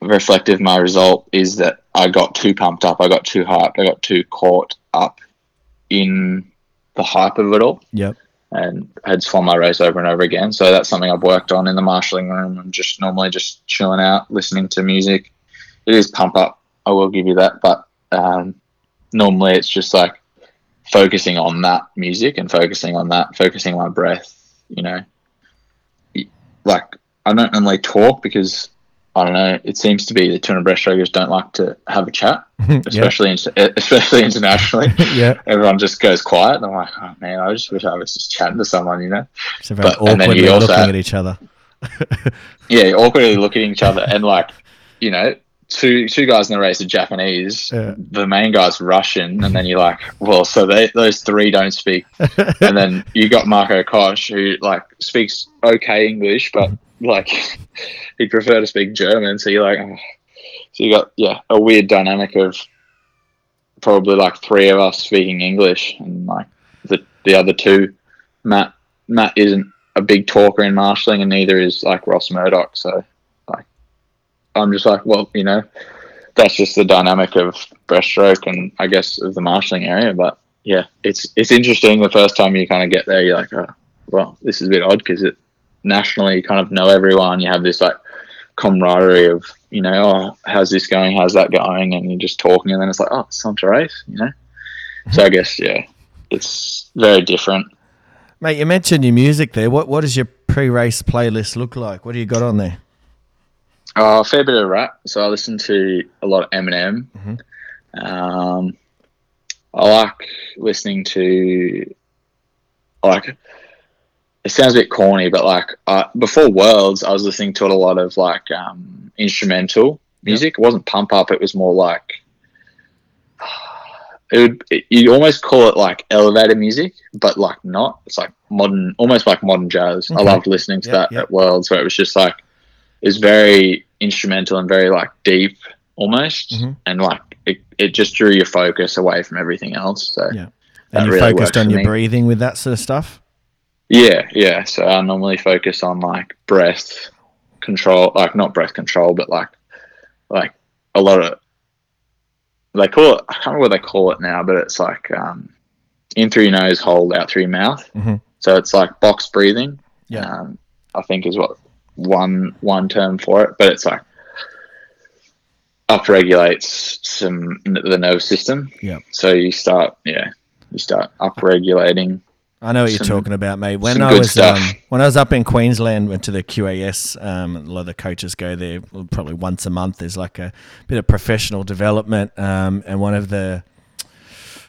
Speaker 5: reflective of my result is that I got too pumped up, I got too hyped, I got too caught up in the hype of it all
Speaker 1: Yep.
Speaker 5: and had swum my race over and over again. So that's something I've worked on in the marshalling room and just normally just chilling out, listening to music. It is pump up, I will give you that, but um, normally it's just like focusing on that music and focusing on that, focusing on my breath. You know, like I don't normally talk because I don't know. It seems to be the tuna breaststrokers don't like to have a chat, especially in, eh, especially internationally.
Speaker 1: yeah.
Speaker 5: Everyone just goes quiet. And I'm like, oh man, I just wish I was just chatting to someone, you know?
Speaker 1: So very
Speaker 5: But- and then you also
Speaker 1: looking at each other.
Speaker 5: Yeah, awkwardly looking at each other and like, you know, two two guys in the race are Japanese,
Speaker 1: Yeah.
Speaker 5: the main guy's Russian, and then you're like, well, so they those three don't speak, and then you got Marco Koch who like speaks okay English, but like he'd prefer to speak German. So you're like, oh. so you got yeah a weird dynamic of probably like three of us speaking English, and like the the other two, Matt Matt isn't a big talker in marshalling, and neither is like Ross Murdoch. So I'm just like, well, you know, that's just the dynamic of breaststroke and I guess of the marshalling area. But yeah, it's it's interesting. The first time you kind of get there, you're like, oh, well, this is a bit odd because it nationally you kind of know everyone. You have this like camaraderie of you know, oh, how's this going? How's that going? And you're just talking, and then it's like, oh, it's time to race, you know. Mm-hmm. So I guess yeah, it's very different.
Speaker 1: Mate, you mentioned your music there. What what does your pre-race playlist look like? What do you got on there?
Speaker 5: Uh, a fair bit of rap. So I listen to a lot of Eminem. Um, I like listening to like. It sounds a bit corny, but like uh, before Worlds, I was listening to a lot of like um, instrumental music. It wasn't pump up. It was more like it would. It, you'd almost call it like elevator music, but like not. It's like modern, almost like modern jazz. I loved listening to
Speaker 1: Yeah,
Speaker 5: that
Speaker 1: yeah.
Speaker 5: at Worlds, where it was just like is very instrumental and very like deep almost
Speaker 1: Mhm.
Speaker 5: and like it, it just drew your focus away from everything else so
Speaker 1: Yeah. And you
Speaker 5: really
Speaker 1: focused on your
Speaker 5: me.
Speaker 1: breathing with that sort of stuff?
Speaker 5: yeah yeah so i normally focus on like breath control like not breath control but like like a lot of they call it i can't remember what they call it now but it's like um in through your nose hold out through your mouth
Speaker 1: Mhm.
Speaker 5: so it's like box breathing
Speaker 1: Yeah.
Speaker 5: um, I think is what one one term for it, but it's like upregulates some the nervous system.
Speaker 1: Yeah.
Speaker 5: So you start, yeah, you start upregulating.
Speaker 1: I know what you're talking about, mate. When
Speaker 5: some
Speaker 1: I was um, when I was up in Queensland, went to the QAS. Um, a lot of the coaches go there probably once a month. There's like a bit of professional development, um, and one of the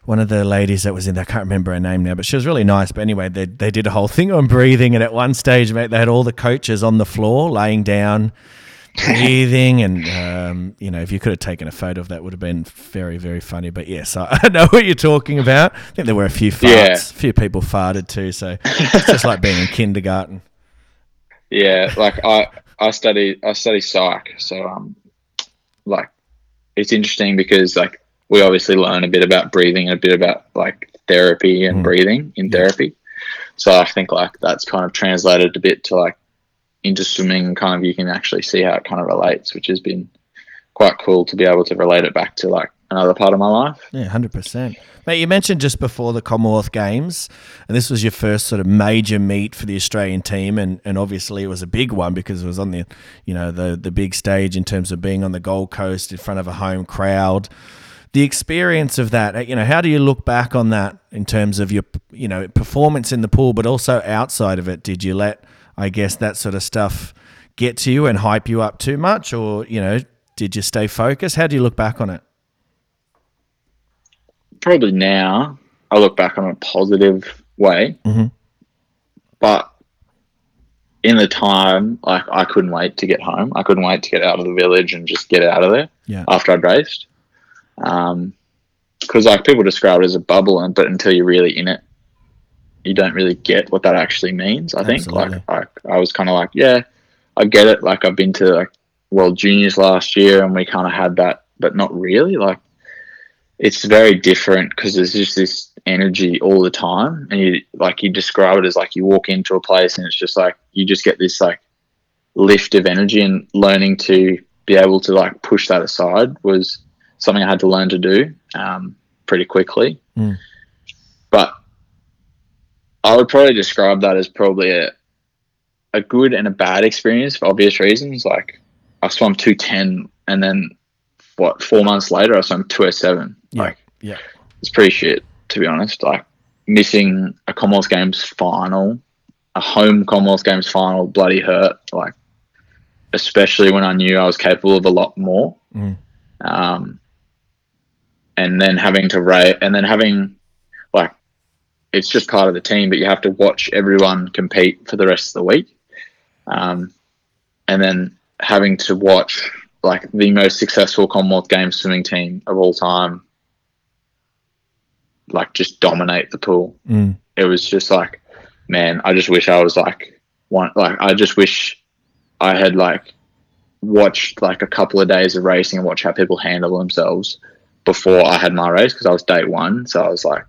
Speaker 1: one of the ladies that was in there, I can't remember her name now, but she was really nice. But anyway, they they did a whole thing on breathing, and at one stage, mate, they had all the coaches on the floor laying down. breathing and um, you know if you could have taken a photo of that would have been very very funny but yes I, I know what you're talking about I think there were a few farts
Speaker 5: Yeah.
Speaker 1: a few people farted too so it's just like being in kindergarten
Speaker 5: Yeah, like I I study I study psych, so um, like it's interesting because like we obviously learn a bit about breathing and a bit about like therapy and
Speaker 1: Mm.
Speaker 5: breathing in therapy. So I think like that's kind of translated a bit to like into swimming kind of you can actually see how it kind of relates, which has been quite cool to be able to relate it back to like another part of my life.
Speaker 1: Yeah, hundred percent. Mate, you mentioned just before the Commonwealth Games, and this was your first sort of major meet for the Australian team, and, and obviously it was a big one because it was on the, you know, the the big stage in terms of being on the Gold Coast in front of a home crowd. The experience of that, you know, how do you look back on that in terms of your, you know, performance in the pool, but also outside of it? Did you let, I guess, that sort of stuff get to you and hype you up too much, or you know, did you stay focused? How do you look back on it?
Speaker 5: Probably now I look back on a positive way,
Speaker 1: Mhm.
Speaker 5: but in the time, like I couldn't wait to get home. I couldn't wait to get out of the village and just get out of there
Speaker 1: Yeah.
Speaker 5: after I'd raced. Um, because like people describe it as a bubble, and but until you're really in it, you don't really get what that actually means. I think
Speaker 1: Absolutely.
Speaker 5: like, like I was kind of like, yeah, I get it. Like I've been to like World Juniors last year, and we kind of had that, but not really. Like it's very different because there's just this energy all the time, and you like you describe it as like you walk into a place, and it's just like you just get this like lift of energy, and learning to be able to like push that aside was something I had to learn to do um, pretty quickly.
Speaker 1: Mm.
Speaker 5: But I would probably describe that as probably a a good and a bad experience for obvious reasons. Like I swam two ten, and then what? Four months later, I swam two oh seven.
Speaker 1: Yeah.
Speaker 5: Like
Speaker 1: Yeah.
Speaker 5: it's pretty shit to be honest. Like missing a Commonwealth Games final, a home Commonwealth Games final, bloody hurt. Like especially when I knew I was capable of a lot more.
Speaker 1: Mm.
Speaker 5: Um, and then having to rate, and then having like it's just part of the team, but you have to watch everyone compete for the rest of the week. Um, and then having to watch like the most successful Commonwealth Games swimming team of all time, like just dominate the pool.
Speaker 1: Mm.
Speaker 5: It was just like, man, I just wish I was like one. Like I just wish I had like watched like a couple of days of racing and watch how people handle themselves before I had my race because I was day one. So I was like,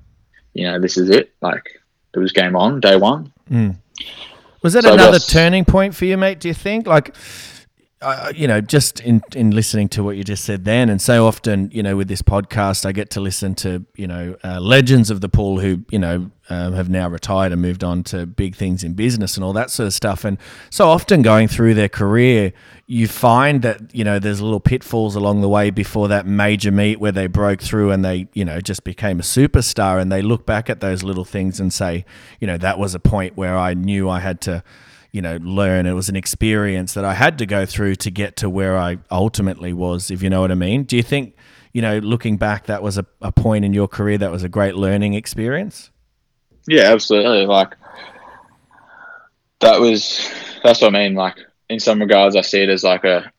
Speaker 5: you know, this is it. Like it was game on day one.
Speaker 1: Was that
Speaker 5: So
Speaker 1: another
Speaker 5: guess-
Speaker 1: turning point for you, mate? Do you think? Like, uh, you know, just in in listening to what you just said then, and so often, you know, with this podcast, I get to listen to you know uh, legends of the pool who you know um, have now retired and moved on to big things in business and all that sort of stuff. And so often, going through their career, you find that you know there's little pitfalls along the way before that major meet where they broke through and they you know just became a superstar. And they look back at those little things and say, you know, that was a point where I knew I had to you know, learn. It was an experience that I had to go through to get to where I ultimately was, if you know what I mean. Do you think, you know, looking back, that was a, a point in your career that was a great learning experience?
Speaker 5: Yeah, absolutely. Like that was that's what I mean. Like in some regards, I see it as like a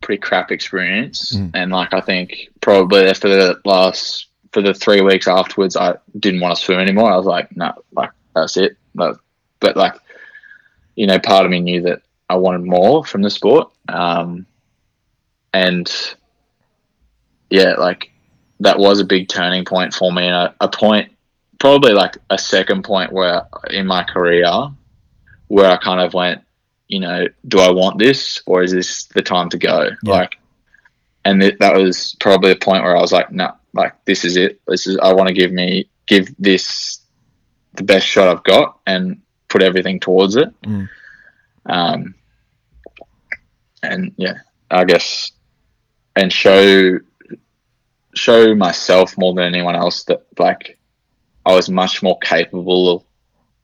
Speaker 5: pretty crap experience, and like I think probably for the last for the three weeks afterwards, I didn't want to swim anymore. I was like, no, like that's it. But, but like, you know, part of me knew that I wanted more from the sport, um, and yeah, like that was a big turning point for me, and a, a point probably like a second point where in my career where I kind of went, you know, do I want this or is this the time to go?
Speaker 1: Yeah.
Speaker 5: Like, and th- that was probably a point where I was like, no, like this is it. This is I want to give me give this the best shot I've got and put everything towards it.
Speaker 1: Mm.
Speaker 5: Um, and yeah, I guess and show show myself more than anyone else that like I was much more capable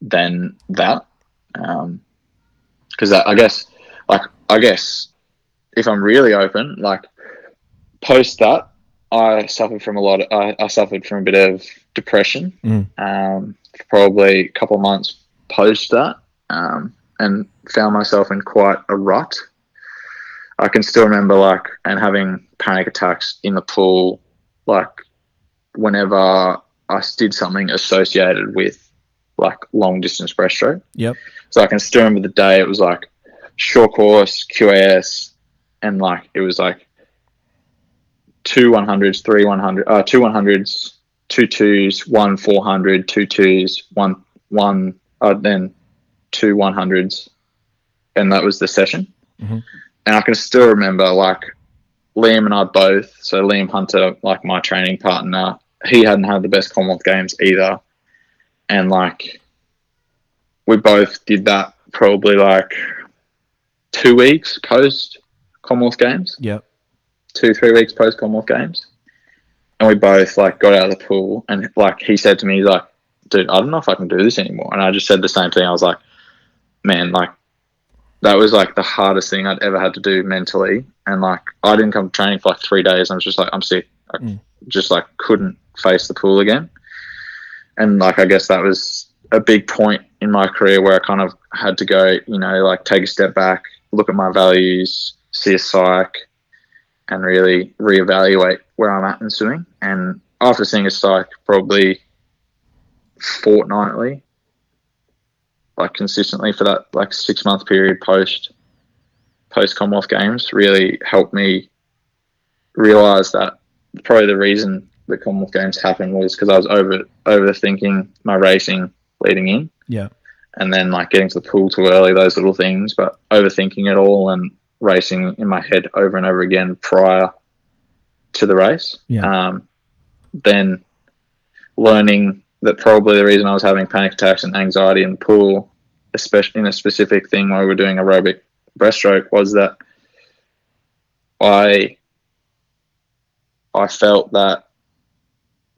Speaker 5: than that. Because I, guess, like, I guess if I'm really open, like, post that, I suffered from a lot. Of, I, I suffered from a bit of depression.
Speaker 1: Mm.
Speaker 5: Um, probably a couple of months post that, um, and found myself in quite a rut. I can still remember like and having panic attacks in the pool, like whenever I did something associated with like long distance breaststroke.
Speaker 1: Yep.
Speaker 5: So I can still remember the day. It was like short course, QAS, and like it was like two one hundreds, three one hundred, uh, two one hundreds, two twos, one four hundred, two twos, one one, uh, then two one hundreds, and that was the session.
Speaker 1: Mhm.
Speaker 5: And I can still remember like Liam and I both. So Liam Hunter, like my training partner, he hadn't had the best Commonwealth Games either, and like we both did that probably like two weeks post Commonwealth Games,
Speaker 6: Yep.
Speaker 5: two three weeks post Commonwealth Games, and we both like got out of the pool and like he said to me, he's like, "Dude, I don't know if I can do this anymore," and I just said the same thing. I was like, "Man, like." That was like the hardest thing I'd ever had to do mentally, and like I didn't come to training for like three days. I was just like, I'm sick. I
Speaker 6: Mm.
Speaker 5: just like couldn't face the pool again, and like I guess that was a big point in my career where I kind of had to go, you know, like take a step back, look at my values, see a psych, and really reevaluate where I'm at in swimming. And after seeing a psych probably fortnightly, like consistently for that like six month period post post Commonwealth Games, really helped me realize that probably the reason the Commonwealth Games happened was because I was over overthinking my racing leading in
Speaker 6: Yeah.
Speaker 5: and then like getting to the pool too early, those little things, but overthinking it all and racing in my head over and over again prior to the race.
Speaker 6: Yeah.
Speaker 5: Um, then learning that probably the reason I was having panic attacks and anxiety in the pool, especially in a specific thing where we were doing aerobic breaststroke, was that I I felt that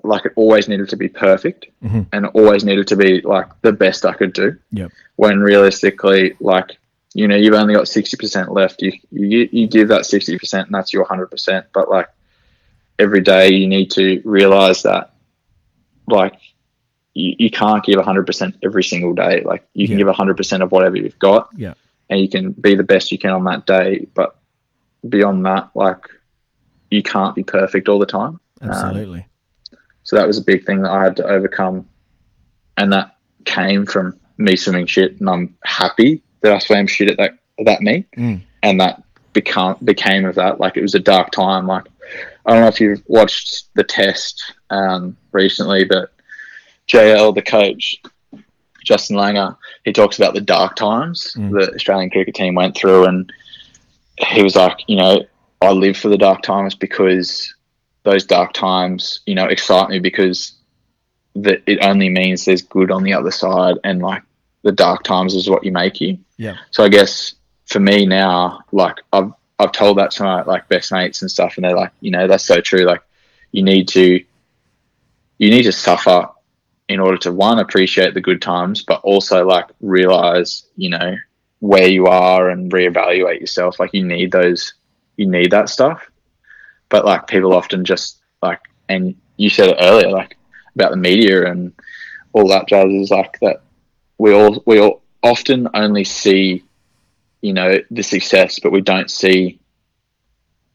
Speaker 5: like it always needed to be perfect
Speaker 6: Mhm.
Speaker 5: and always needed to be like the best I could do.
Speaker 6: Yep.
Speaker 5: When realistically, like you know, you've only got sixty percent left. You you you give that sixty percent, and that's your hundred percent. But like every day, you need to realize that like you, you can't give hundred percent every single day. Like you can
Speaker 6: Yeah.
Speaker 5: give hundred percent of whatever you've got,
Speaker 6: Yeah.
Speaker 5: and you can be the best you can on that day. But beyond that, like you can't be perfect all the time. Um,
Speaker 6: Absolutely.
Speaker 5: So that was a big thing that I had to overcome. And that came from me swimming shit. And I'm happy that I swam shit at that, that meet.
Speaker 6: Mm.
Speaker 5: And that become, became of that. Like it was a dark time. Like, I don't know if you've watched the test um, recently, but JL, the coach, Justin Langer, he talks about the dark times
Speaker 6: Mm.
Speaker 5: the Australian cricket team went through. And he was like, you know, I live for the dark times because those dark times, you know, excite me because that it only means there's good on the other side, and like the dark times is what you make you.
Speaker 6: Yeah.
Speaker 5: So I guess for me now, like I've I've told that to my like best mates and stuff, and they're like, you know, that's so true. Like you need to you need to suffer in order to one appreciate the good times, but also like realize, you know, where you are and reevaluate yourself. Like you need those, you need that stuff. But like people often just like, and you said it earlier, like about the media and all that jazz is like that. We all we all often only see, you know, the success, but we don't see.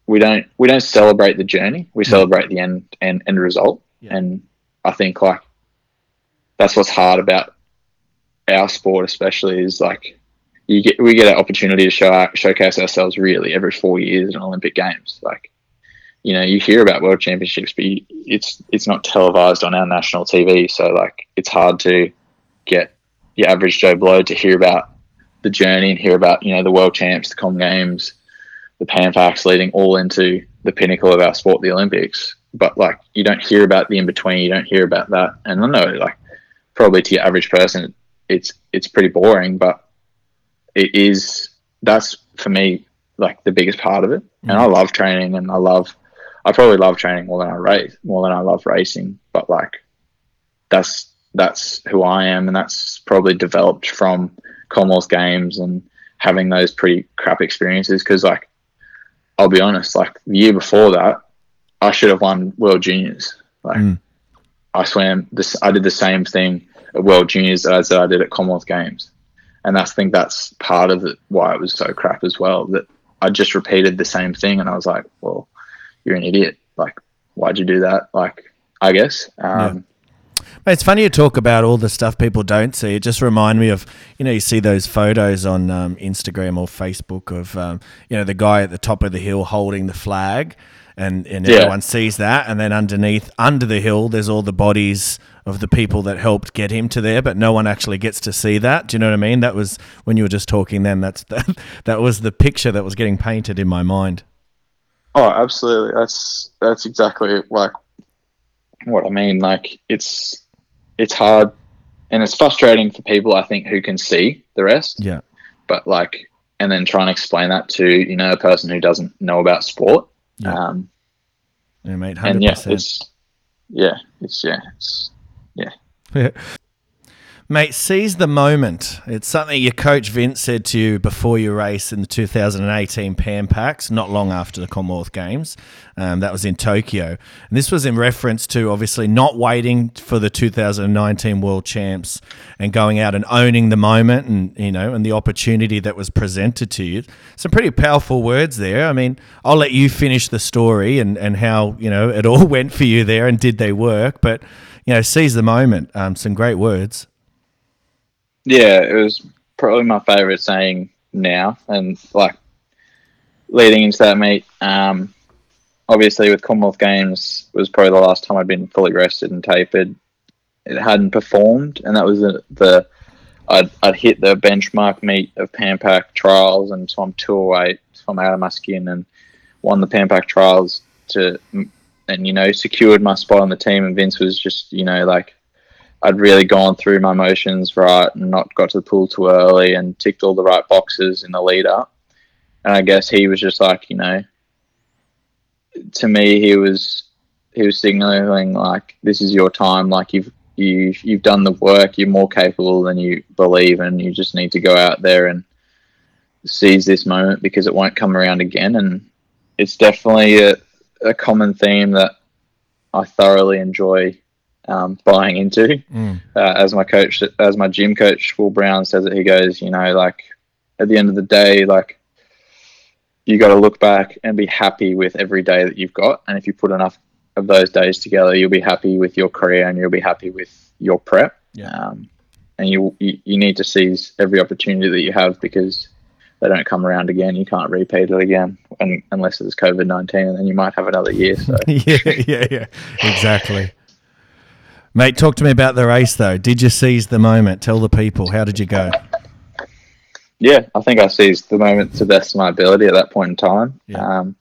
Speaker 5: We don't we don't celebrate the journey. We mm. celebrate the end end end result,
Speaker 6: Yeah.
Speaker 5: and I think like that's what's hard about our sport, especially is like you get we get an opportunity to show showcase ourselves really every four years in Olympic Games. Like, you know, you hear about World Championships, but you, it's it's not televised on our national TV, so like it's hard to get your average Joe Blow to hear about the journey and hear about you know the World Champs, the Com Games, the Pan Pacs leading all into the pinnacle of our sport, the Olympics. But like you don't hear about the in between, you don't hear about that, and I know like probably to your average person, it's it's pretty boring, but it is that's for me like the biggest part of it. And I mm. love training and I love I probably love training more than I race more than I love racing. But like that's that's who I am and that's probably developed from Commonwealth Games and having those pretty crap experiences because like I'll be honest, like the year before that, I should have won World Juniors. Like
Speaker 6: Mm.
Speaker 5: I swam this I did the same thing at World Juniors as I did at Commonwealth Games and I think that's part of it, why it was so crap as well. That I just repeated the same thing, and I was like, "Well, you're an idiot. Like, why'd you do that?" Like, I guess. Um,
Speaker 6: Mate, It's funny you talk about all the stuff people don't see. It just remind me of, you know, you see those photos on um, Instagram or Facebook of, um, you know, the guy at the top of the hill holding the flag, and and
Speaker 5: Yeah.
Speaker 6: everyone sees that, and then underneath, under the hill, there's all the bodies of the people that helped get him to there, but no one actually gets to see that. Do you know what I mean? That was when you were just talking. Then that's that, that was the picture that was getting painted in my mind.
Speaker 5: Oh, absolutely. That's that's exactly like what I mean. Like it's it's hard and it's frustrating for people I think who can see the rest.
Speaker 1: Yeah.
Speaker 5: But like and then try and explain that to, you know, a person who doesn't know about sport.
Speaker 1: Yeah.
Speaker 5: Um
Speaker 1: Yeah, mate.
Speaker 5: and
Speaker 1: 100%.
Speaker 5: And yeah, it's yeah, it's yeah, it's yeah.
Speaker 1: Mate, seize the moment. It's something your coach Vince said to you before your race in the 2018 Pan not long after the Commonwealth Games. Um, that was in Tokyo. And this was in reference to obviously not waiting for the 2019 World Champs and going out and owning the moment and, you know, and the opportunity that was presented to you. Some pretty powerful words there. I mean, I'll let you finish the story and, and how, you know, it all went for you there and did they work. But, you know, seize the moment. Um, some great words.
Speaker 5: Yeah, it was probably my favourite saying now, and like leading into that meet. Um, obviously, with Commonwealth Games was probably the last time I'd been fully rested and tapered. It hadn't performed, and that was the, the I'd, I'd hit the benchmark meet of Pan Pacs trials, and so I'm two away, so I'm out of my skin, and won the Pan Pacs trials to, and you know, secured my spot on the team. And Vince was just, you know, like I'd really gone through my motions right and not got to the pool too early and ticked all the right boxes in the lead up. And I guess he was just like, you know, to me, he was he was signaling like, this is your time. Like you've you've you've done the work. You're more capable than you believe, and you just need to go out there and seize this moment because it won't come around again. And it's definitely a, a common theme that I thoroughly enjoy um, buying into.
Speaker 1: Mm.
Speaker 5: Uh, as my coach, as my gym coach, Will Brown says it, he goes, you know, like at the end of the day, like you got to look back and be happy with every day that you've got. And if you put enough of those days together, you'll be happy with your career and you'll be happy with your prep.
Speaker 1: Yeah.
Speaker 5: Um, and you, you you need to seize every opportunity that you have because they don't come around again. You can't repeat it again, and, unless it's COVID nineteen, and then you might have another year. So
Speaker 1: yeah, yeah, yeah. Exactly. Mate, talk to me about the race though. Did you seize the moment? Tell the people. How did you go?
Speaker 5: yeah, I think I seized the moment to the best of my ability at that point in time.
Speaker 1: Yeah.
Speaker 5: Um,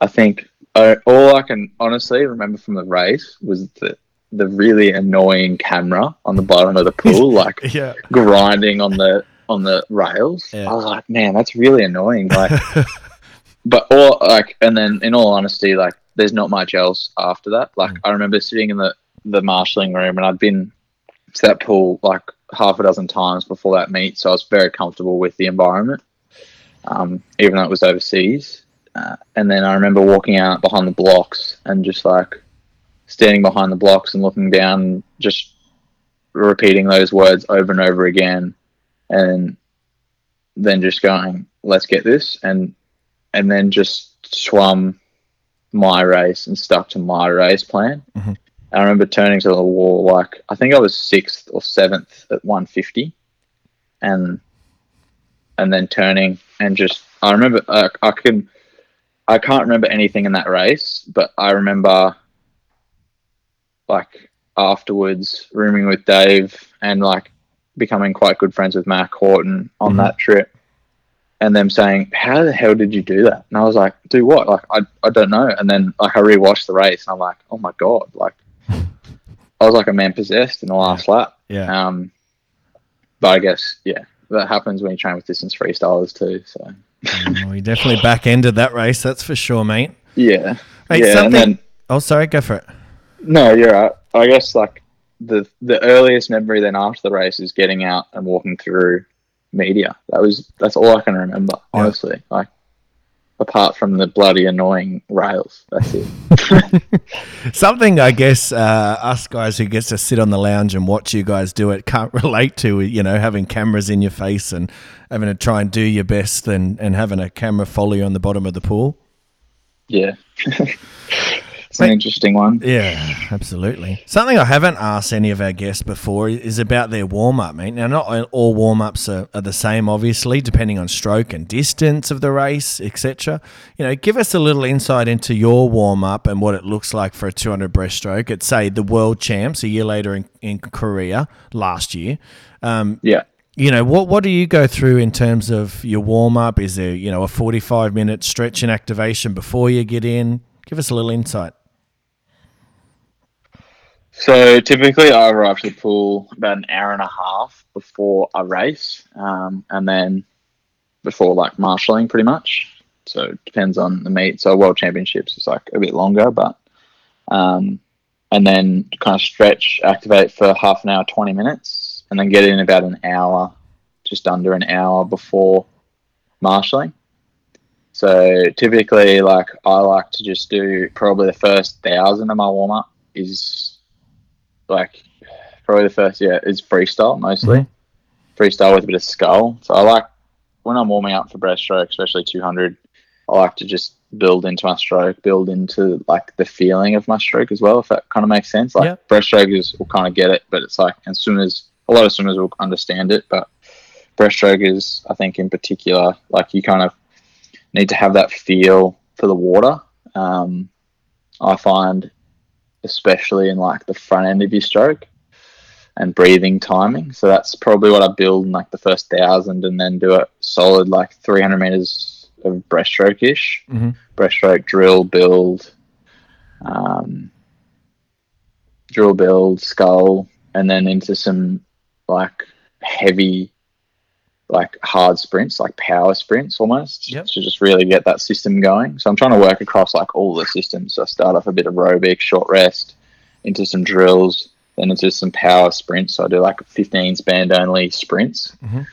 Speaker 5: I think uh, all I can honestly remember from the race was the the really annoying camera on the bottom of the pool, like
Speaker 1: Yeah.
Speaker 5: grinding on the on the rails.
Speaker 1: Yeah.
Speaker 5: I was like, man, that's really annoying. Like, but all like, and then in all honesty, like, there's not much else after that. Like, I remember sitting in the the marshalling room, and I'd been to that pool like half a dozen times before that meet, so I was very comfortable with the environment, um, even though it was overseas. Uh, and then I remember walking out behind the blocks and just like standing behind the blocks and looking down, just repeating those words over and over again, and then just going, "Let's get this," and and then just swum my race and stuck to my race plan.
Speaker 1: Mhm.
Speaker 5: I remember turning to the wall like I think I was sixth or seventh at 150, and and then turning and just I remember uh, I can I can't remember anything in that race, but I remember like afterwards rooming with Dave and like becoming quite good friends with Mack Horton on
Speaker 1: Mhm.
Speaker 5: that trip. And them saying, "How the hell did you do that?" And I was like, "Do what?" Like, I, I don't know. And then like I rewatched the race, and I'm like, "Oh my god!" Like, I was like a man possessed in the last lap.
Speaker 1: Yeah.
Speaker 5: Um, but I guess yeah, that happens when you train with distance freestylers too. So
Speaker 1: Well, we definitely back ended that race, that's for sure, mate.
Speaker 5: yeah,
Speaker 1: Mate,
Speaker 5: yeah.
Speaker 1: something.
Speaker 5: And then
Speaker 1: oh, sorry, go for it.
Speaker 5: no, you're right. I guess like the the earliest memory then after the race is getting out and walking through media. That was that's all I can remember.
Speaker 1: Yeah.
Speaker 5: Honestly, like apart from the bloody annoying rails, that's it.
Speaker 1: Something I guess uh, us guys who gets to sit on the lounge and watch you guys do it can't relate to, you know, having cameras in your face and having to try and do your best and, and having a camera follow you on the bottom of the pool.
Speaker 5: yeah, it's an interesting one.
Speaker 1: Yeah, absolutely. Something I haven't asked any of our guests before is about their warm up, mate. Now, not all warm ups are, are the same, obviously, depending on stroke and distance of the race, etc. You know, give us a little insight into your warm up and what it looks like for a 200 breaststroke at, say, the world champs a year later in, in Korea last year. Um,
Speaker 5: Yeah.
Speaker 6: you know, what what do you go through in terms of your warm up? Is there you know a forty five minute stretch and activation before you get in? Give us a little insight.
Speaker 5: So typically, I arrive to the pool about an hour and a half before a race, um, and then before like marshalling, pretty much. So it depends on the meet. So World Championships is like a bit longer, but um, and then kind of stretch, activate for half an hour, twenty minutes, and then get in about an hour, just under an hour before marshalling. So typically, like I like to just do probably the first thousand of my warm up is like probably the first yeah is freestyle mostly freestyle with a bit of scull. So I like when I'm warming up for breaststroke, especially 200. I like to just build into my stroke, build into like the feeling of my stroke as well, if that kind of makes sense. Like
Speaker 6: Yeah.
Speaker 5: breaststrokers will kind of get it, but it's like as soon as a lot of swimmers will understand it, but breaststrokers, I think in particular, like you kind of need to have that feel for the water. Um, I find, especially in like the front end of your stroke and breathing timing. So that's probably what I build in like the first thousand, and then do a solid like 300 meters of breaststroke ish,
Speaker 6: Mhm.
Speaker 5: breaststroke drill build, um, drill build scull, and then into some like heavy, like hard sprints, like power sprints almost,
Speaker 6: Yep.
Speaker 5: to just really get that system going. So I'm trying to work across like all the systems. So I start off a bit of aerobic, short rest, into some drills, then into some power sprints. So I do like 15 band only sprints,
Speaker 6: Mhm.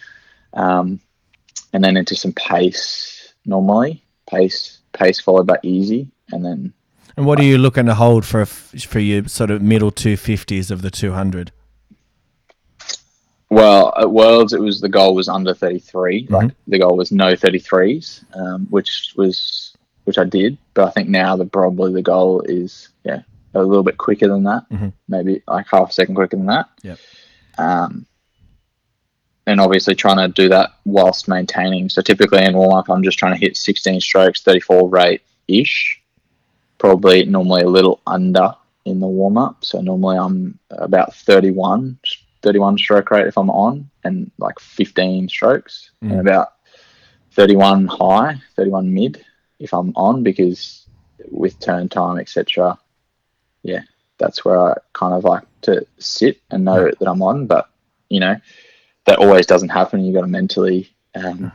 Speaker 5: um, and then into some pace normally, pace, pace followed by easy, and then
Speaker 6: And what are you looking to hold for a f- for your sort of middle two fifties of the two hundred?
Speaker 5: Well, at Worlds, it was the goal was under 33. Like the goal was no 33s, um, which was which I did. But I think now the probably the goal is yeah a little bit quicker than that,
Speaker 6: Mhm.
Speaker 5: maybe like half a second quicker than that.
Speaker 6: Yep.
Speaker 5: Um, and obviously trying to do that whilst maintaining. So typically in warm up, I'm just trying to hit 16 strokes, 34 rate ish. Probably normally a little under in the warm up. So normally I'm about 31, 31 stroke rate if I'm on, and like 15 strokes, and about 31 high, 31 mid if I'm on, because with turn time, etc. Yeah, that's where I kind of like to sit and know that I'm on. But you know, that always doesn't happen. You got to mentally. Um,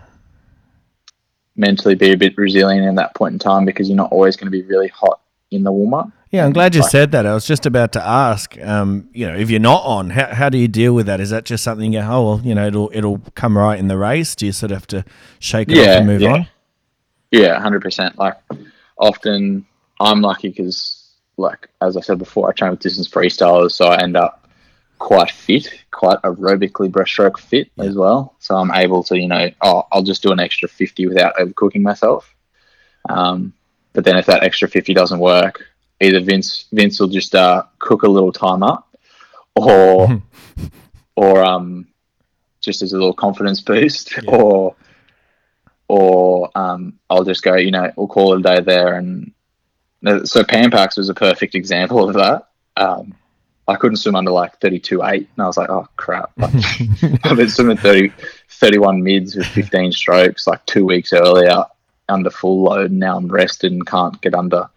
Speaker 5: mentally be a bit resilient in that point in time because you're not always going to be really hot in the warm up.
Speaker 6: Yeah, I'm glad you
Speaker 5: Right.
Speaker 6: said that. I was just about to ask. Um, you know, if you're not on, how, how do you deal with that? Is that just something you go, oh well, you know, it'll it'll come right in the race? Do you sort of have to shake it off and move
Speaker 5: yeah.
Speaker 6: on?
Speaker 5: Yeah, hundred percent. Like often, I'm lucky because, like as I said before, I train with distance freestylers, so I end up quite fit, quite aerobically breaststroke fit as well. So I'm able to, you know, oh, I'll just do an extra fifty without overcooking myself. Um, but then if that extra fifty doesn't work, either Vince Vince will just uh, cook a little time up, or or um, just as a little confidence boost, or or um, I'll just go, you know, we'll call it a day there. And so Pan Pacs was a perfect example of that. Um, I couldn't swim under like 32 8, and I was like, oh crap. Like, I've been swimming 30, 31 mids with 15 strokes like two weeks earlier under full load, and now I'm rested and can't get under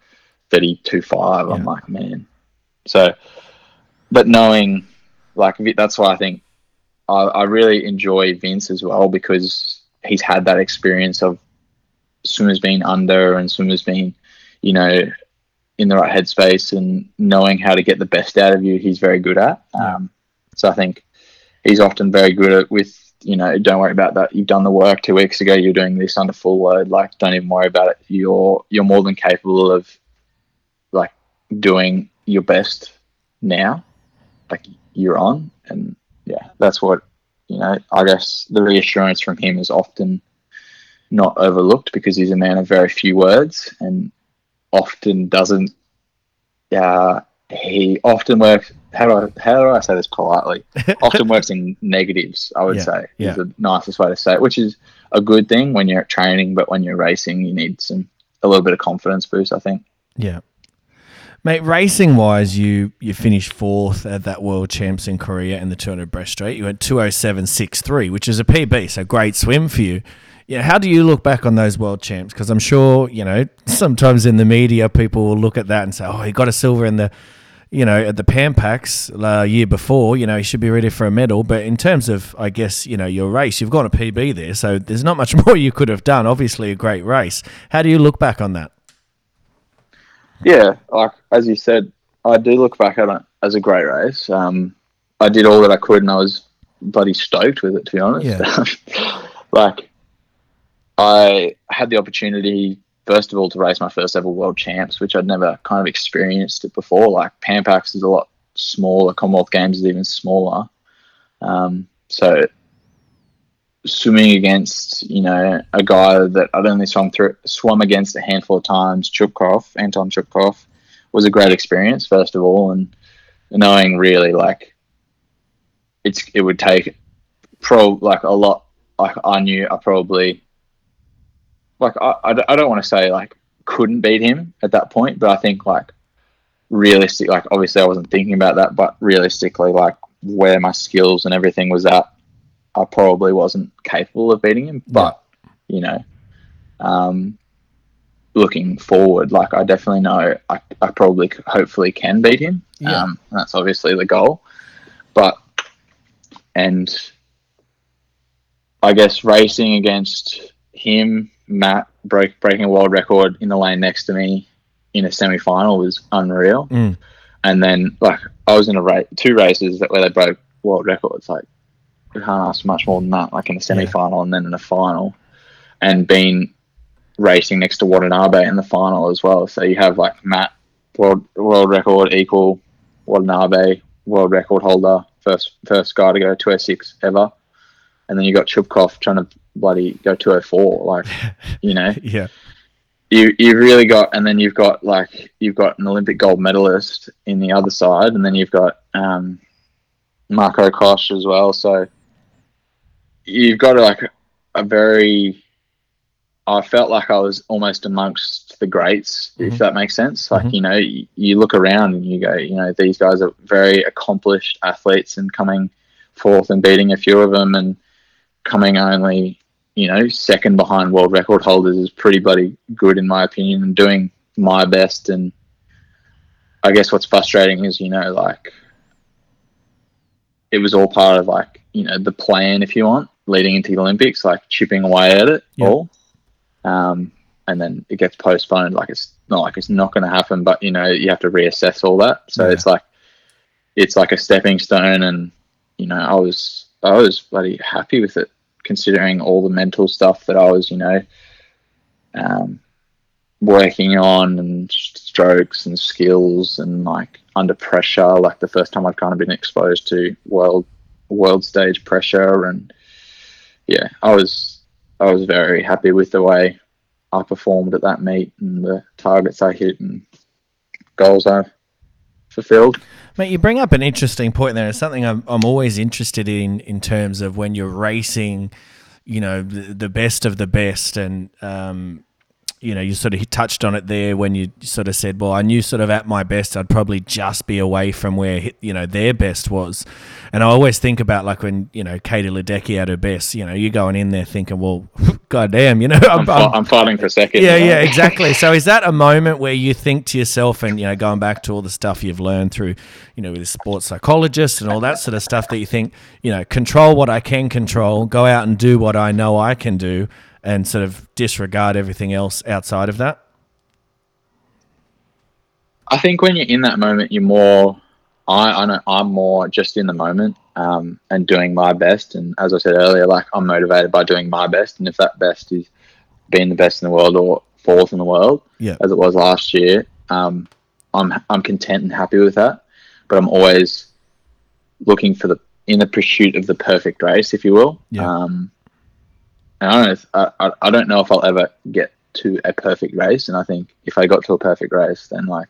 Speaker 5: 32 5. I'm like, man. So, but knowing, like, that's why I think I, I really enjoy Vince as well because he's had that experience of swimmers being under and swimmers being, you know, in the right headspace and knowing how to get the best out of you. He's very good at. Um, so I think he's often very good at with you know don't worry about that. You've done the work two weeks ago. You're doing this under full load. Like don't even worry about it. You're you're more than capable of doing your best now. Like you're on, and yeah, that's what you know. I guess the reassurance from him is often not overlooked because he's a man of very few words and often doesn't. Uh, he often works. How do I how do I say this politely? often works in negatives. I would
Speaker 6: Yeah,
Speaker 5: say
Speaker 6: yeah.
Speaker 5: is the nicest way to say it, which is a good thing when you're at training, but when you're racing, you need some a little bit of confidence boost. I think.
Speaker 6: Yeah.
Speaker 1: Mate, racing wise, you you finished fourth at that World Champs in Korea in the 200 breaststroke. You went 207.63, which is a PB, so great swim for you. Yeah, how do you look back on those World Champs? Because I'm sure you know sometimes in the media people will look at that and say, "Oh, he got a silver in the." You know, at the Pan Pacs uh, year before, you know, he should be ready for a medal. But in terms of, I guess, you know, your race, you've got a PB there. So there's not much more you could have done. Obviously, a great race. How do you look back on that?
Speaker 5: Yeah, like as you said, I do look back at it as a great race. Um, I did all that I could, and I was bloody stoked with it. To be honest,
Speaker 1: Yeah.
Speaker 5: like I had the opportunity first of all to race my first ever world champs, which I'd never kind of experienced it before. Like Pan Pacs is a lot smaller, Commonwealth Games is even smaller. Um, so swimming against, you know, a guy that I'd only swum through swum against a handful of times, Chupkov, Anton Chupkov, was a great experience, first of all, and knowing really like it's it would take pro like a lot like I knew I probably like I, I, I don't want to say like couldn't beat him at that point, but I think like realistic like obviously I wasn't thinking about that, but realistically like where my skills and everything was at, I probably wasn't capable of beating him. But you know, um, looking forward, like I definitely know I, I probably hopefully can beat him.
Speaker 1: Yeah.
Speaker 5: Um, and that's obviously the goal. But and I guess racing against him, Matt break breaking a world record in the lane next to me in a semi final was unreal.
Speaker 1: Mm.
Speaker 5: And then like I was in a race, two races that where they broke world records. Like we can't ask much more than that. Like in a semi final and then in a final, and being racing next to Watanabe in the final as well. So you have like Matt world world record equal Watanabe world record holder first first guy to go two oh six ever, and then you got Chupkov trying to bloody go two oh four. Like you know
Speaker 1: Yeah.
Speaker 5: you you've really got and then you've got like you've got an Olympic gold medalist in the other side and then you've got um, Marco Koch as well so you've got like a very I felt like I was almost amongst the greats if mm-hmm. that makes sense. Like mm-hmm. you know you, you look around and you go you know these guys are very accomplished athletes and coming fourth and beating a few of them and coming only you know, second behind world record holders is pretty bloody good in my opinion and doing my best. And I guess what's frustrating is, you know, like it was all part of like, you know, the plan, if you want, leading into the Olympics, like chipping away at it
Speaker 1: Yeah.
Speaker 5: all. Um, and then it gets postponed. Like it's not like it's not going to happen, but you know, you have to reassess all that. So
Speaker 1: Yeah.
Speaker 5: it's like, it's like a stepping stone. And, you know, I was, I was bloody happy with it considering all the mental stuff that I was, you know, um, working on and strokes and skills and like under pressure. Like the first time I've kind of been exposed to world world stage pressure, and yeah, I was I was very happy with the way I performed at that meet and the targets I hit and goals I fulfilled.
Speaker 1: Mate, you bring up an interesting point there. It's something I'm, I'm always interested in in terms of when you're racing, you know, the, the best of the best. And, um, you know, you sort of touched on it there when you sort of said, well, I knew sort of at my best, I'd probably just be away from where, you know, their best was. And I always think about like when, you know, Katie Ledecky at her best, you know, you're going in there thinking, well, goddamn, you know,
Speaker 5: I'm, fi- I'm fighting for second.
Speaker 1: yeah,
Speaker 5: you know?
Speaker 1: yeah, exactly. So is that a moment where you think to yourself, and you know, going back to all the stuff you've learned through, you know, with a sports psychologist and all that sort of stuff, that you think, you know, control what I can control, go out and do what I know I can do, and sort of disregard everything else outside of that?
Speaker 5: I think when you're in that moment, you're more. I I know I'm more just in the moment um, and doing my best. And as I said earlier, like I'm motivated by doing my best. And if that best is being the best in the world or fourth in the world,
Speaker 1: Yeah.
Speaker 5: as it was last year, um, I'm I'm content and happy with that. But I'm always looking for the in the pursuit of the perfect race, if you will.
Speaker 1: Yeah.
Speaker 5: Um, and I don't know. If, I, I I don't know if I'll ever get to a perfect race. And I think if I got to a perfect race, then like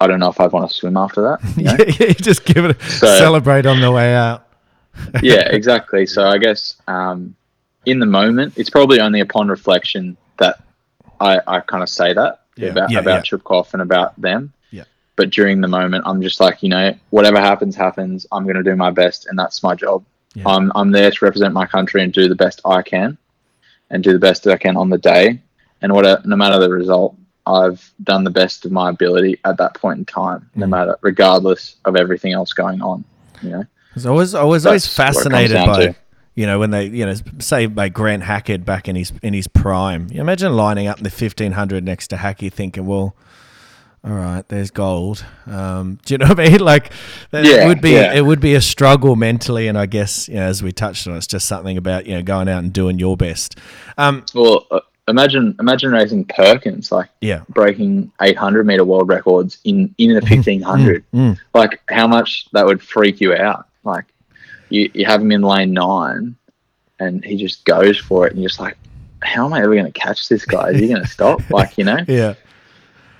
Speaker 5: I don't know if I'd want to swim after that. You know?
Speaker 1: Yeah, just give it, a
Speaker 5: So-
Speaker 1: celebrate on the way out.
Speaker 5: yeah, exactly. So I guess um, in the moment, it's probably only upon reflection that I, I kind of say that
Speaker 1: Yeah.
Speaker 5: about
Speaker 1: Yeah,
Speaker 5: about
Speaker 1: yeah.
Speaker 5: Chupkov and about them.
Speaker 1: Yeah.
Speaker 5: but during the moment, I'm just like, you know, whatever happens, happens. I'm going to do my best, and that's my job.
Speaker 1: Yeah.
Speaker 5: I'm I'm there to represent my country and do the best I can, and do the best that I can on the day. And what, no matter the result, I've done the best of my ability at that point in time, no
Speaker 1: Mm.
Speaker 5: matter, regardless of everything else going on. You know,
Speaker 1: I was I was always
Speaker 5: That's what it comes
Speaker 1: fascinated by
Speaker 5: to.
Speaker 1: you know when they you know say by Grant Hackett back in his in his prime. You imagine lining up in the fifteen hundred next to Hackey, thinking, well. All right, there's gold. Um, do you know what I mean? Like, that
Speaker 5: Yeah,
Speaker 1: would be
Speaker 5: yeah.
Speaker 1: it would be a struggle mentally, and I guess you know, as we touched on, it's just something about you know going out and doing your best. Um,
Speaker 5: well, uh, imagine imagine racing Perkins like
Speaker 1: yeah,
Speaker 5: breaking 800 meter world records in in the 1500.
Speaker 1: mm.
Speaker 5: Like how much that would freak you out. Like you you have him in lane nine, and he just goes for it, and you're just like, how am I ever going to catch this guy? Is he going to stop? Like you know.
Speaker 1: yeah,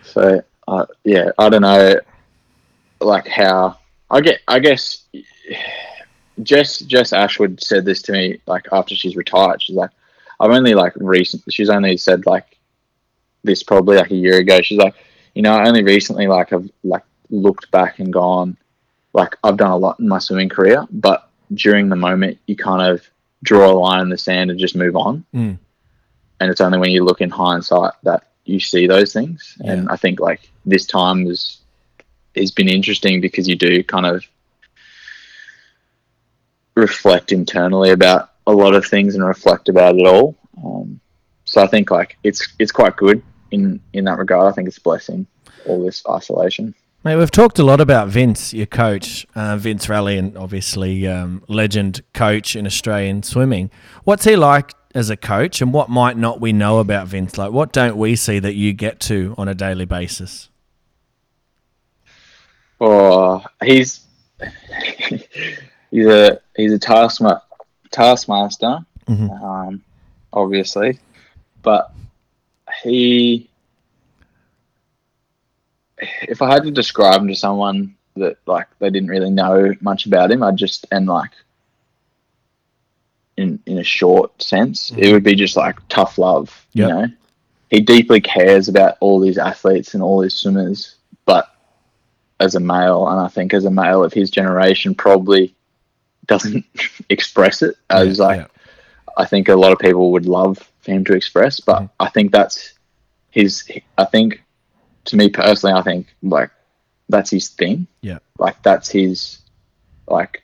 Speaker 5: So uh, yeah, I don't know, like how I get. I guess Jess Jess Ashwood said this to me like after she's retired. She's like, I've only like recent. She's only said like this probably like a year ago. She's like, you know, I only recently like have like looked back and gone, like I've done a lot in my swimming career, but during the moment you kind of draw a line in the sand and just move on.
Speaker 1: Mm.
Speaker 5: And it's only when you look in hindsight that you see those things. And I think like this time is has been interesting because you do kind of reflect internally about a lot of things and reflect about it all. Um, so I think like it's it's quite good in in that regard. I think it's a blessing all this isolation.
Speaker 1: Mate, we've talked a lot about Vince, your coach, uh, Vince Raleigh, and obviously um, legend coach in Australian swimming. What's he like as a coach, and what might not we know about Vince? Like, what don't we see that you get to on a daily basis?
Speaker 5: Oh, he's he's a he's a taskma- taskmaster,
Speaker 1: Mhm.
Speaker 5: um, obviously, but he. If I had to describe him to someone that like they didn't really know much about him, I'd just and like in in a short sense, it would be just like tough love.
Speaker 1: Yep.
Speaker 5: You know, he deeply cares about all these athletes and all these swimmers, but as a male, and I think as a male of his generation, probably doesn't express it as
Speaker 1: Yeah,
Speaker 5: like
Speaker 1: yeah.
Speaker 5: I think a lot of people would love for him to express. But
Speaker 1: Mm-hmm.
Speaker 5: I think that's his. I think to me personally, I think like that's his thing.
Speaker 1: Yeah.
Speaker 5: Like that's his, like,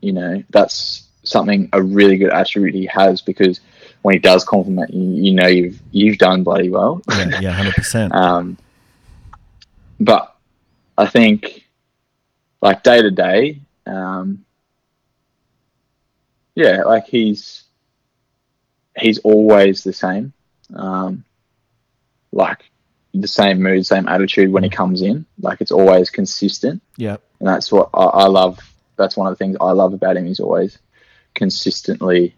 Speaker 5: you know, that's something a really good attribute he has because when he does compliment you, you know you've you've done bloody well.
Speaker 1: Yeah, yeah, hundred percent.
Speaker 5: Um, but I think, like day to day, um, yeah, like he's he's always the same, um, like the same mood, same attitude when he comes in. Like it's always consistent,
Speaker 1: Yeah,
Speaker 5: and that's what I, I love. That's one of the things I love about him. He's always consistently.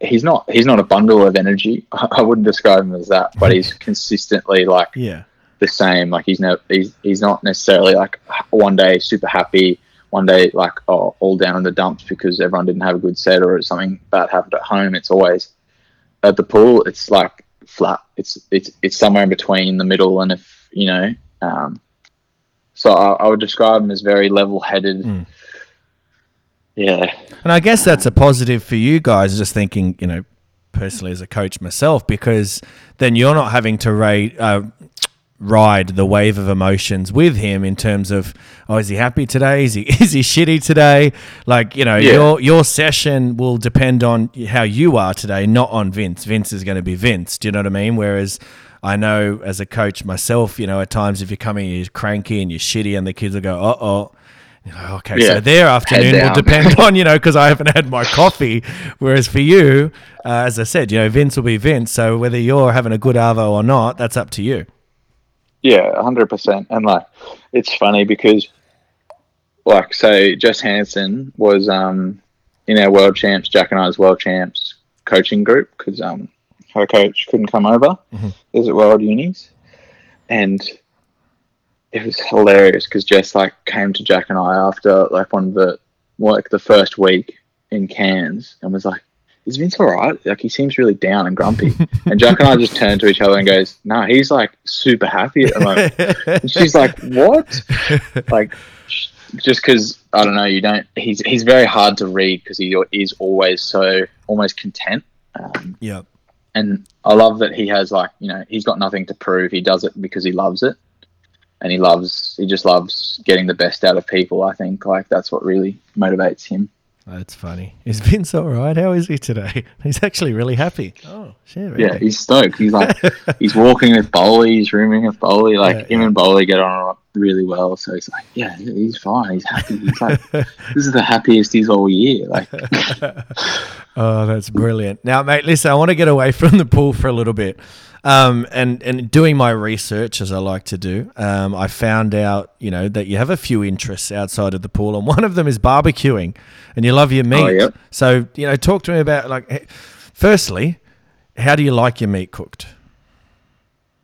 Speaker 5: He's not. He's not a bundle of energy. I wouldn't describe him as that, but he's consistently like
Speaker 1: yeah,
Speaker 5: the same. Like he's no, he's he's not necessarily like one day super happy, one day like oh all down in the dumps because everyone didn't have a good set or something bad happened at home. It's always at the pool. It's like flat. It's it's it's somewhere in between the middle and if you know. Um, so I, I would describe him as very level-headed.
Speaker 1: Mm.
Speaker 5: Yeah,
Speaker 1: and I guess that's a positive for you guys. Just thinking, you know, personally as a coach myself, because then you're not having to rate. Uh, ride the wave of emotions with him in terms of oh is he happy today? Is he is he shitty today? Like you know
Speaker 5: Yeah.
Speaker 1: your your session will depend on how you are today not on Vince. Vince is going to be Vince do you know what I mean? Whereas I know as a coach myself you know at times if you're coming you're cranky and you're shitty and the kids will go uh oh okay so their afternoon will depend on you know because I haven't had my coffee. Whereas for you uh, as I said you know Vince will be Vince. So whether you're having a good arvo or not that's up to you
Speaker 5: Yeah, hundred percent. And like, it's funny because, like, so Jess Hansen was um in our world champs, Jack and I's world champs coaching group because um her coach couldn't come over. Is at World Unis, and it was hilarious because Jess like came to Jack and I after like one of the like the first week in Cairns and was like, is Vince all right? Like he seems really down and grumpy. and Jack and I just turn to each other and goes, no, he's like super happy at the moment. and she's like, what? like, just because I don't know, you don't. He's he's very hard to read because he is always so almost content. Um,
Speaker 6: Yep.
Speaker 5: and I love that he has like you know he's got nothing to prove. He does it because he loves it, and he loves he just loves getting the best out of people. I think like that's what really motivates him.
Speaker 6: That's funny. Is Vince all right? How is he today? He's actually really happy. Oh, shit. Really?
Speaker 5: Yeah, he's stoked. He's like he's walking with Bowley, he's rooming with Bowley. Like
Speaker 6: Yeah,
Speaker 5: him and Bowley get on really well. So he's like, yeah, he's fine. He's happy. He's like, this is the happiest he's all year. Like,
Speaker 6: Oh, that's brilliant. Now, mate, listen, I want to get away from the pool for a little bit. Um, and, and doing my research, as I like to do, um, I found out, you know, that you have a few interests outside of the pool, and one of them is barbecuing, and you love your meat.
Speaker 5: Oh, yep.
Speaker 6: So, you know, talk to me about, like, firstly, how do you like your meat cooked?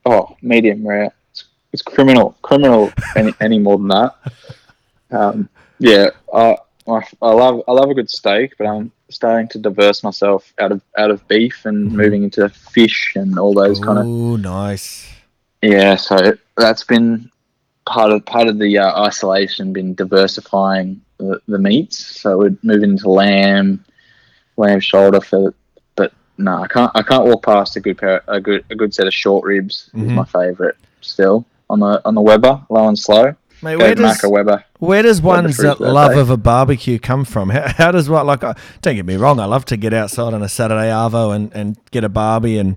Speaker 5: oh, medium rare. It's, it's criminal, criminal. any, any more than that. Um, yeah, I, I, I love I love a good steak, but I'm starting to diverse myself out of out of beef and moving into fish and all those kind of
Speaker 6: Oh, nice.
Speaker 5: Yeah, so that's been part of part of the uh, isolation, been diversifying the, the meats. So we're moving into lamb, lamb shoulder for, but no, I can't I can't walk past a good pair a good a good set of short ribs is
Speaker 6: Mhm.
Speaker 5: my favourite still on the on the Weber low and slow.
Speaker 6: Mate, where does. Where does one's uh, love
Speaker 5: birthday.
Speaker 6: of a barbecue come from? How, how does what like? I don't get me wrong. I love to get outside on a Saturday arvo and, and get a barbie and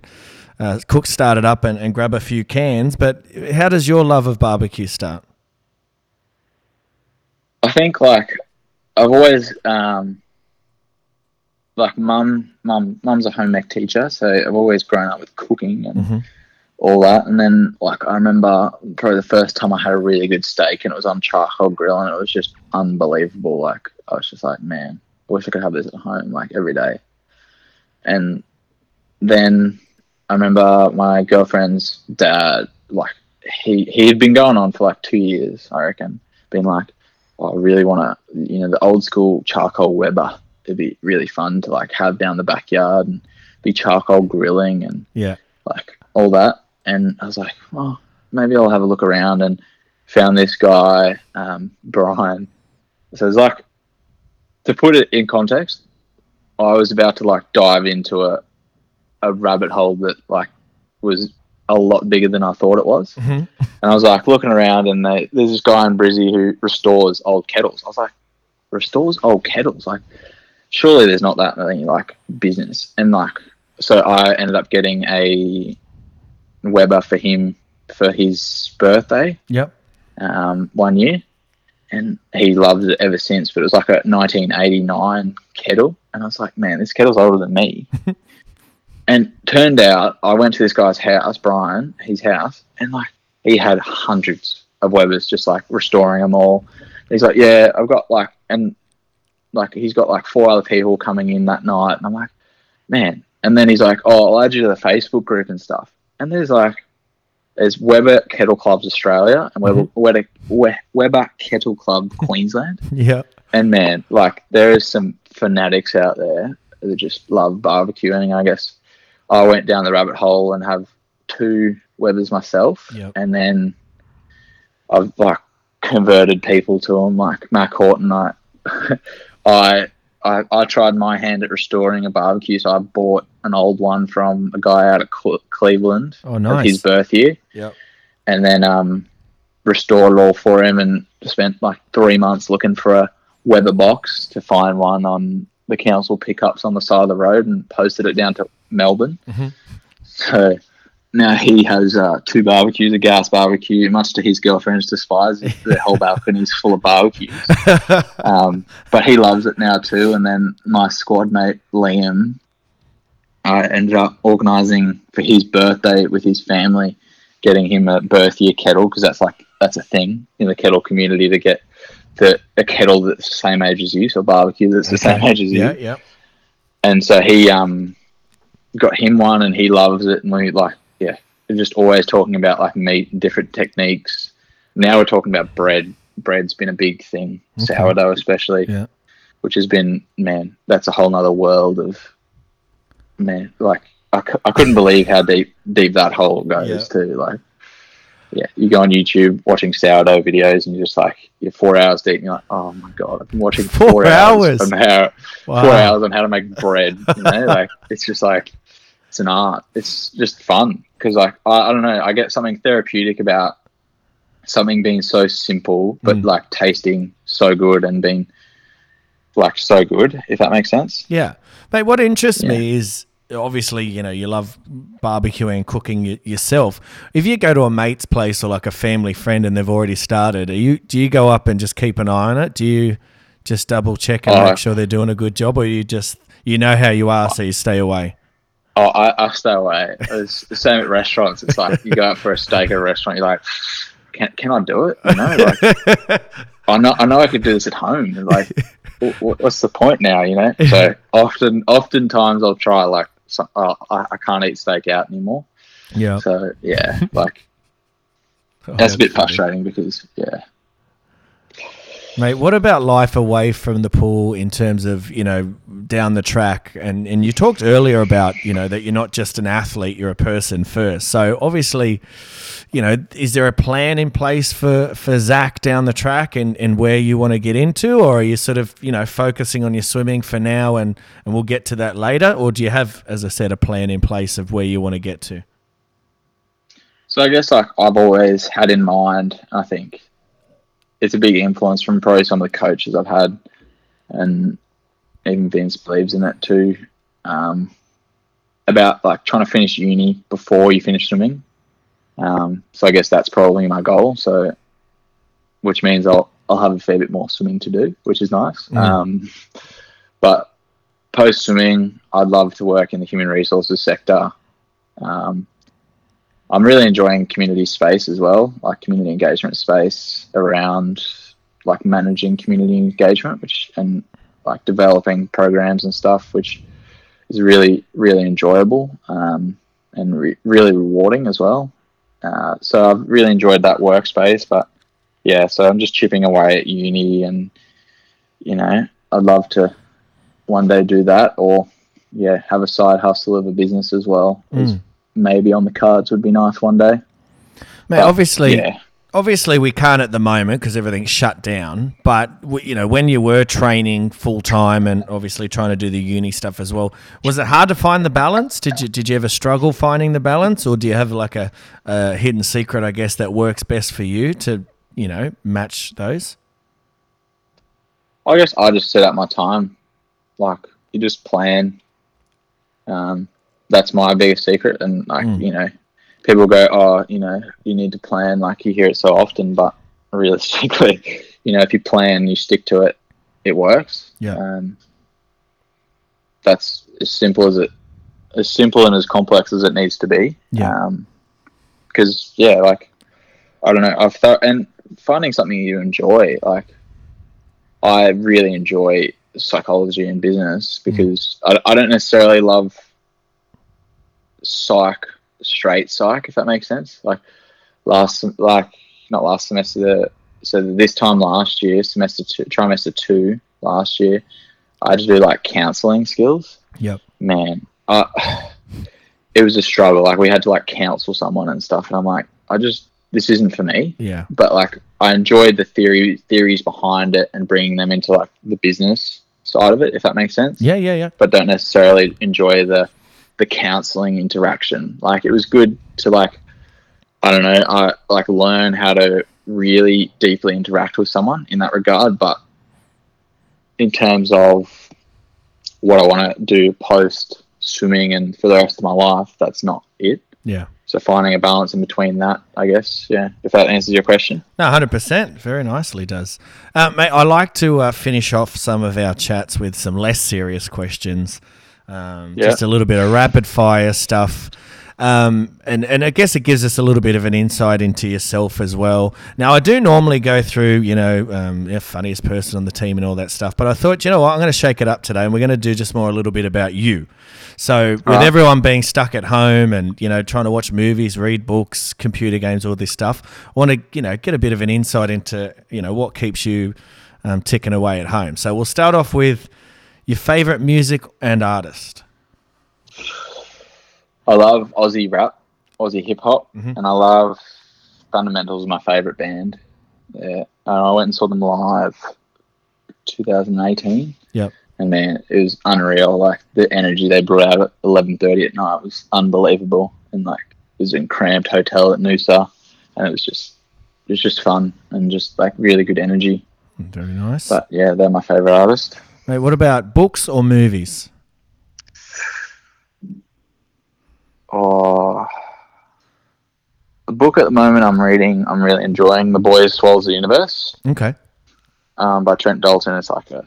Speaker 6: uh, cook start it up and, and grab a few cans. But how does your love of barbecue start?
Speaker 5: I think like I've always um like mum mum mum's a home ec teacher, so I've always grown up with cooking and
Speaker 6: Mhm.
Speaker 5: All that. And then like I remember probably the first time I had a really good steak and it was on charcoal grill and it was just unbelievable. Like I was just like, man, I wish I could have this at home like every day. And then I remember my girlfriend's dad, like he he had been going on for like two years, I reckon, being like, oh, I really want to, you know, the old school charcoal Weber. It'd be really fun to like have down the backyard and be charcoal grilling and
Speaker 6: Yeah.
Speaker 5: like all that. And I was like, oh, maybe I'll have a look around and found this guy, um, Brian. So it's like, to put it in context, I was about to like dive into a, a rabbit hole that like was a lot bigger than I thought it was.
Speaker 6: Mhm.
Speaker 5: And I was like looking around and they, there's this guy in Brizzy who restores old kettles. I was like, restores old kettles? Like, surely there's not that many like business. And like, so I ended up getting a Weber for him for his birthday
Speaker 6: Yep.
Speaker 5: um, one year, and he loves it ever since. But it was like a 1989 kettle, and I was like, man, this kettle's older than me. and turned out, I went to this guy's house, Brian, his house, and like he had hundreds of Webers, just like restoring them all. He's like, yeah, I've got like, and like he's got like four other people coming in that night, and I'm like, man. And then he's like, oh, I'll add you to the Facebook group and stuff. And there's like, there's Weber Kettle Clubs Australia and Weber, mm-hmm. Weber, We- Weber Kettle Club Queensland.
Speaker 6: Yep.
Speaker 5: And man, like there is some fanatics out there that just love barbecuing. I guess I went down the rabbit hole and have two Webers myself,
Speaker 6: Yep.
Speaker 5: and then I've like converted people to them. Like Mack Horton, I, I, I, I tried my hand at restoring a barbecue, so I bought an old one from a guy out of Cle- Cleveland
Speaker 6: Oh, nice.
Speaker 5: his birth year
Speaker 6: Yep.
Speaker 5: and then um, restored it all for him and spent like three months looking for a Weber box to find one on the council pickups on the side of the road and posted it down to Melbourne.
Speaker 6: Mhm.
Speaker 5: So now he has uh, two barbecues, a gas barbecue, much to his girlfriend's despise. the whole balcony's full of barbecues. um, but he loves it now too. And then my squad mate Liam, I ended up organising for his birthday with his family, getting him a birth year kettle because that's like that's a thing in the kettle community to get the a kettle that's the same age as you, so a barbecue that's the same age as you.
Speaker 6: Yeah. Yep.
Speaker 5: And so he um got him one and he loves it and we like yeah, we're just always talking about like meat and different techniques. Now we're talking about bread. Bread's been a big thing, sourdough especially
Speaker 6: Yeah.
Speaker 5: which has been man, that's a whole nother world of man, like I, I couldn't believe how deep deep that hole goes
Speaker 1: Yeah.
Speaker 5: too. Like, yeah, you go on YouTube watching sourdough videos, and you're just like you're four hours deep, and you're like, oh my god, I've been watching
Speaker 1: Four
Speaker 5: four,
Speaker 1: hours?
Speaker 5: on how
Speaker 1: Wow.
Speaker 5: four hours on how to make bread. You know, like it's just like it's an art. It's just fun because like I, I don't know, I get something therapeutic about something being so simple but
Speaker 1: Mm.
Speaker 5: like tasting so good and being like so good. If that makes sense.
Speaker 1: Yeah. Mate, what interests me is obviously, you know, you love barbecuing and cooking y- yourself. If you go to a mate's place or like a family friend and they've already started, are you do you go up and just keep an eye on it? Do you just double check and
Speaker 5: Oh.
Speaker 1: make sure they're doing a good job or you just you know how you are so you stay away?
Speaker 5: Oh, I, I stay away. It's the same at restaurants. It's like you go out for a steak at a restaurant. You're like, can, can I do it? You know, like I know I know I could do this at home. And like, wh- wh- what's the point now? You know. So often, oftentimes I'll try like, some, oh, I, I can't eat steak out anymore.
Speaker 1: Yeah.
Speaker 5: So yeah, like
Speaker 1: Oh,
Speaker 5: that's a bit
Speaker 1: funny.
Speaker 5: frustrating because yeah.
Speaker 1: Mate, what about life away from the pool in terms of, you know, down the track? And, and you talked earlier about, you know, that you're not just an athlete, you're a person first. So obviously, you know, is there a plan in place for, for Zac down the track and, and where you want to get into? Or are you sort of, you know, focusing on your swimming for now and, and we'll get to that later? Or do you have, as I said, a plan in place of where you want to get to?
Speaker 5: So I guess like I've always had in mind, I think it's a big influence from probably some of the coaches I've had, and even Vince believes in that too. Um, about like trying to finish uni before you finish swimming. Um, so I guess that's probably my goal. So, which means I'll I'll have a fair bit more swimming to do, which is nice. Um, but post swimming, I'd love to work in the human resources sector. Um, I'm really enjoying community space as well, like community engagement space around like managing community engagement, which and like developing programs and stuff, which is really really enjoyable um, and re- really rewarding as well. Uh, so I've really enjoyed that workspace, but yeah, so I'm just chipping away at uni, and you know, I'd love to one day do that, or yeah, have a side hustle of a business as well. Is maybe on the cards would be nice one day.
Speaker 1: Mate, obviously,
Speaker 5: yeah.
Speaker 1: obviously we can't at the moment because everything's shut down. But w- you know, when you were training full time and obviously trying to do the uni stuff as well, was it hard to find the balance? Did you did you ever struggle finding the balance, or do you have like a, a hidden secret, I guess, that works best for you to you know match those?
Speaker 5: I guess I just set up my time. Like you just plan. Um, that's my biggest secret, and like you know, people go, "Oh, you know, you need to plan." Like you hear it so often, but realistically, you know, if you plan, you stick to it, it works.
Speaker 1: Yeah.
Speaker 5: Um, that's as simple as it, as simple and as complex as it needs to be.
Speaker 1: Yeah.
Speaker 5: Um, because yeah, like I don't know, I've thought and finding something you enjoy, like I really enjoy psychology and business because I, I don't necessarily love psych, straight psych, if that makes sense. Like last, like not last semester, the, so this time last year, semester two, trimester two last year, I had to do like counseling skills.
Speaker 1: Yep.
Speaker 5: Man, I, it was a struggle. Like we had to like counsel someone and stuff, and I'm like, I just this isn't for me
Speaker 1: Yeah.
Speaker 5: but like I enjoyed the theory theories behind it and bringing them into like the business side of it, if that makes sense.
Speaker 1: Yeah. Yeah. Yeah.
Speaker 5: But don't necessarily enjoy the the counseling interaction. Like it was good to like I don't know, I like learn how to really deeply interact with someone in that regard. But in terms of what I want to do post swimming and for the rest of my life, that's not it.
Speaker 1: Yeah.
Speaker 5: So finding a balance in between that, I guess, yeah. If that answers your question.
Speaker 1: No, hundred percent. Very nicely does, uh, mate. I like to uh, finish off some of our chats with some less serious questions, um,
Speaker 5: Yeah.
Speaker 1: just a little bit of rapid fire stuff, um, and and I guess it gives us a little bit of an insight into yourself as well. Now, I do normally go through, you know, um, yeah, funniest person on the team and all that stuff, but I thought, you know what, I'm going to shake it up today, and we're going to do just more a little bit about you. So, with
Speaker 5: Alright.
Speaker 1: everyone being stuck at home and you know trying to watch movies, read books, computer games, all this stuff, I want to you know get a bit of an insight into you know what keeps you um, ticking away at home. So we'll start off with your favorite music and artist.
Speaker 5: I love Aussie rap, Aussie hip hop, mm-hmm. and I love Thundamentals. My favorite band. Yeah, and I went and saw them live, 2018,
Speaker 1: Yep.
Speaker 5: and man, it was unreal. Like the energy they brought out at 11:30 at night was unbelievable, and like it was in cramped hotel at Noosa, and it was just it was just fun and just like really good energy.
Speaker 1: Very nice.
Speaker 5: But yeah, they're my favorite artist.
Speaker 1: Mate, what about books or movies?
Speaker 5: Oh, the book at the moment I'm reading, I'm really enjoying. The Boys Swallows the Universe
Speaker 1: Okay.
Speaker 5: um, by Trent Dalton. It's like a,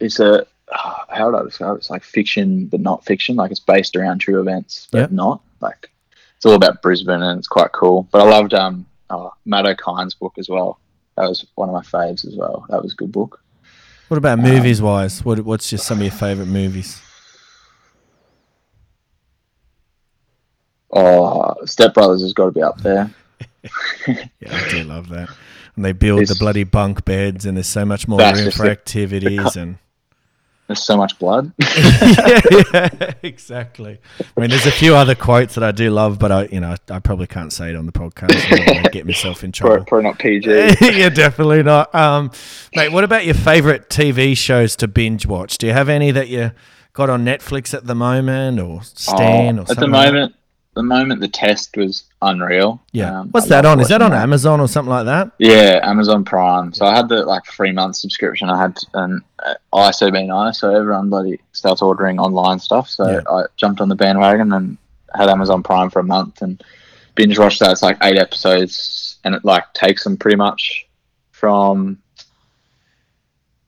Speaker 5: it's a, how would I describe it? It's like fiction, but not fiction. Like it's based around true events, but
Speaker 1: Yep.
Speaker 5: not. Like it's all about Brisbane and it's quite cool. But I loved um, uh, Matt Okine's book as well. That was one of my faves as well. That was a good book.
Speaker 1: What about um, movies wise? What, what's just some of your favorite movies?
Speaker 5: Oh, Step Brothers has got to be up there.
Speaker 1: Yeah, I do love that. And they build the bloody bunk beds, and there's so much more room for
Speaker 5: the-
Speaker 1: activities. And
Speaker 5: There's so much blood.
Speaker 1: yeah, yeah, exactly. I mean, there's a few other quotes that I do love, but I, you know, I, I probably can't say it on the podcast. I get myself in trouble.
Speaker 5: probably not PG.
Speaker 1: yeah, definitely not. Um, mate, what about your favorite TV shows to binge watch? Do you have any that you got on Netflix at the moment, or Stan,
Speaker 5: Oh,
Speaker 1: or
Speaker 5: at the
Speaker 1: something like
Speaker 5: moment, the moment the test was unreal.
Speaker 1: Yeah.
Speaker 5: Um,
Speaker 1: What's
Speaker 5: I
Speaker 1: that on? Is that
Speaker 5: watching
Speaker 1: on Amazon or something like that?
Speaker 5: Yeah, Amazon Prime. So I had the like three month subscription. I had an uh, ISO being nice, so everyone bloody starts ordering online stuff. So
Speaker 1: Yeah.
Speaker 5: I jumped on the bandwagon and had Amazon Prime for a month and binge watched that. It's like eight episodes, and it like takes them pretty much from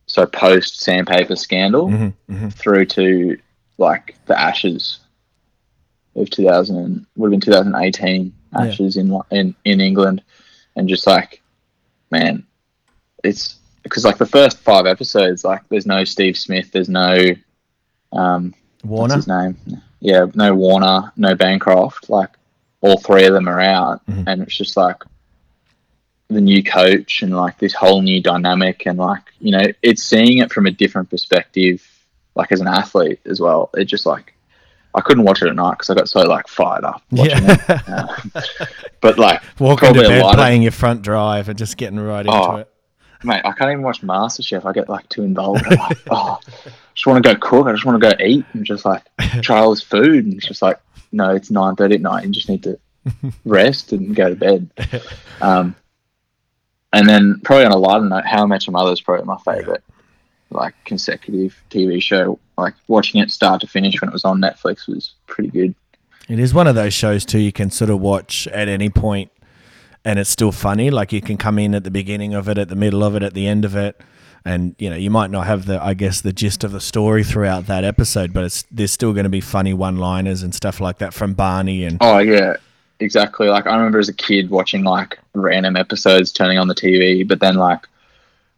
Speaker 5: so post sandpaper scandal
Speaker 1: hmm hmm
Speaker 5: through to like the Ashes of 2000 would have been 2018
Speaker 1: Yeah.
Speaker 5: Ashes in in in England, and just like man, it's because like the first five episodes, like there's no Steve Smith, there's no um
Speaker 1: Warner.
Speaker 5: his name, yeah, no Warner, no Bancroft, like all three of them are out,
Speaker 1: Mhm.
Speaker 5: and it's just like the new coach and like this whole new dynamic and like you know it's seeing it from a different perspective like as an athlete as well it just like i couldn't watch it at night because i got so like fired up watching it.
Speaker 1: Yeah.
Speaker 5: Uh, but like
Speaker 1: Walking to bed, playing your front drive, and just getting right into
Speaker 5: Oh.
Speaker 1: it.
Speaker 5: mate i can't even watch masterchef. I get like too involved I'm like, oh I just want to go cook. I just want to go eat and just like try all this food. And it's just like no it's 9.30 at night. You just need to rest and go to bed. Um, and then probably on a lighter note how i met your mother is probably my favorite like consecutive tv show like watching it start to finish when it was on netflix was pretty good
Speaker 1: It is one of those shows too you can sort of watch at any point and it's still funny. Like you can come in at the beginning of it, at the middle of it, at the end of it. And you know, you might not have the I guess the gist of the story throughout that episode, but it's there's still gonna be funny one liners and stuff like that from Barney and
Speaker 5: Oh yeah, exactly. Like I remember as a kid watching like random episodes turning on the TV, but then like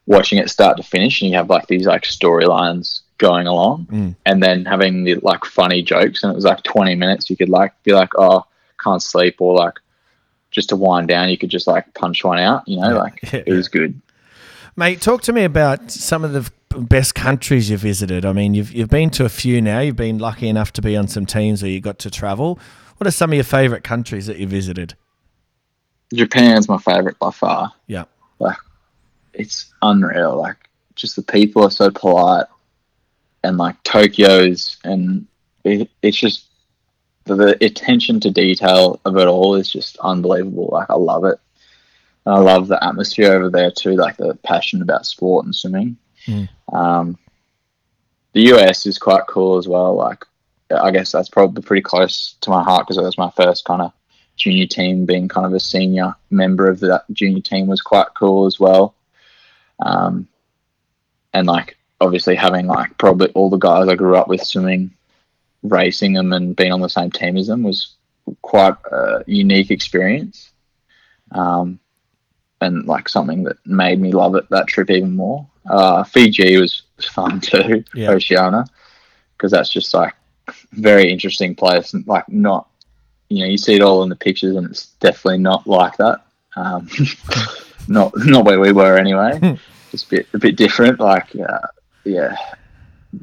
Speaker 5: watching it start to finish, and you have like these like storylines going along,
Speaker 1: Mm.
Speaker 5: and then having the like funny jokes, and it was like twenty minutes. You could like be like, oh, can't sleep, or like just to wind down, you could just like punch one out. You know, like
Speaker 1: Yeah,
Speaker 5: it was good.
Speaker 1: Mate, talk to me about some of the best countries you've visited. I mean, you've you've been to a few now. You've been lucky enough to be on some teams where you got to travel. What are some of your favourite countries that you visited?
Speaker 5: Japan's my favorite by far.
Speaker 1: Yeah.
Speaker 5: like it's unreal. Like just the people are so polite and like tokyo's and it, it's just the, the attention to detail of it all is just unbelievable. Like i love it. And i love the atmosphere over there too like the passion about sport and swimming.
Speaker 1: Mm.
Speaker 5: um, the us is quite cool as well. Like i guess that's probably pretty close to my heart because it was my first kind of junior team being kind of a senior member of that junior team was quite cool as well um, and like obviously having like probably all the guys I grew up with swimming, racing them, and being on the same team as them was quite a unique experience. Um, and like something that made me love it that trip even more. Uh, Fiji was fun too,
Speaker 1: Yeah.
Speaker 5: Oceania, because that's just like very interesting place and like not, you know, you see it all in the pictures and it's definitely not like that. Um, not not where we were anyway. Just a bit a bit different. Like uh, yeah,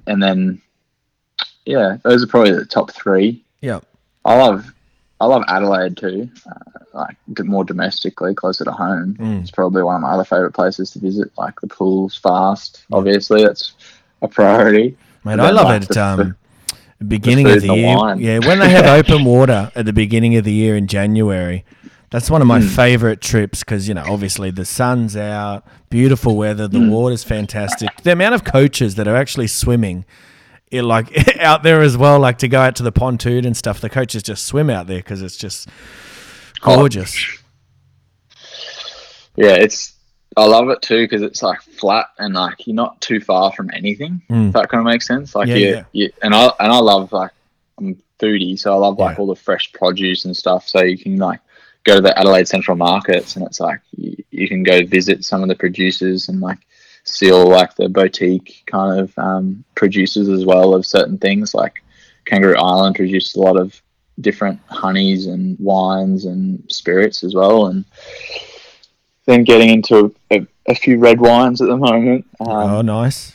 Speaker 5: and then yeah, those are probably the top three.
Speaker 6: Yeah.
Speaker 5: I love I love Adelaide too, uh, like more domestically, closer to home. It's probably one of my other favourite places to visit. Like the pool's fast, obviously that's a priority.
Speaker 6: Mate,
Speaker 5: But
Speaker 6: I love
Speaker 5: like,
Speaker 6: it.
Speaker 5: the-
Speaker 6: Um, beginning
Speaker 5: food
Speaker 6: of the
Speaker 5: the
Speaker 6: year, yeah, when they have open water at the beginning of the year in January, that's one of my hmm. favorite trips because you know obviously the sun's out, beautiful weather, the hmm. water's fantastic. The amount of coaches that are actually swimming. It, like out there as well, like to go out to the pontoon and stuff. The coaches just swim out there because it's just
Speaker 5: Oh,
Speaker 6: gorgeous.
Speaker 5: yeah, it's I love it too because it's like flat and like you're not too far from anything. Hmm. If that kind of makes sense. Like
Speaker 6: Yeah,
Speaker 5: you,
Speaker 6: yeah.
Speaker 5: you, and I and I love like I'm foodie, so I love like
Speaker 6: Yeah.
Speaker 5: all the fresh produce and stuff. So you can like go to the Adelaide Central Markets and it's like you, you can go visit some of the producers and like see all like the boutique kind of um, producers as well of certain things. Like Kangaroo Island produces a lot of different honeys and wines and spirits as well, and then getting into a, a few red wines at the moment. Um,
Speaker 6: oh, nice.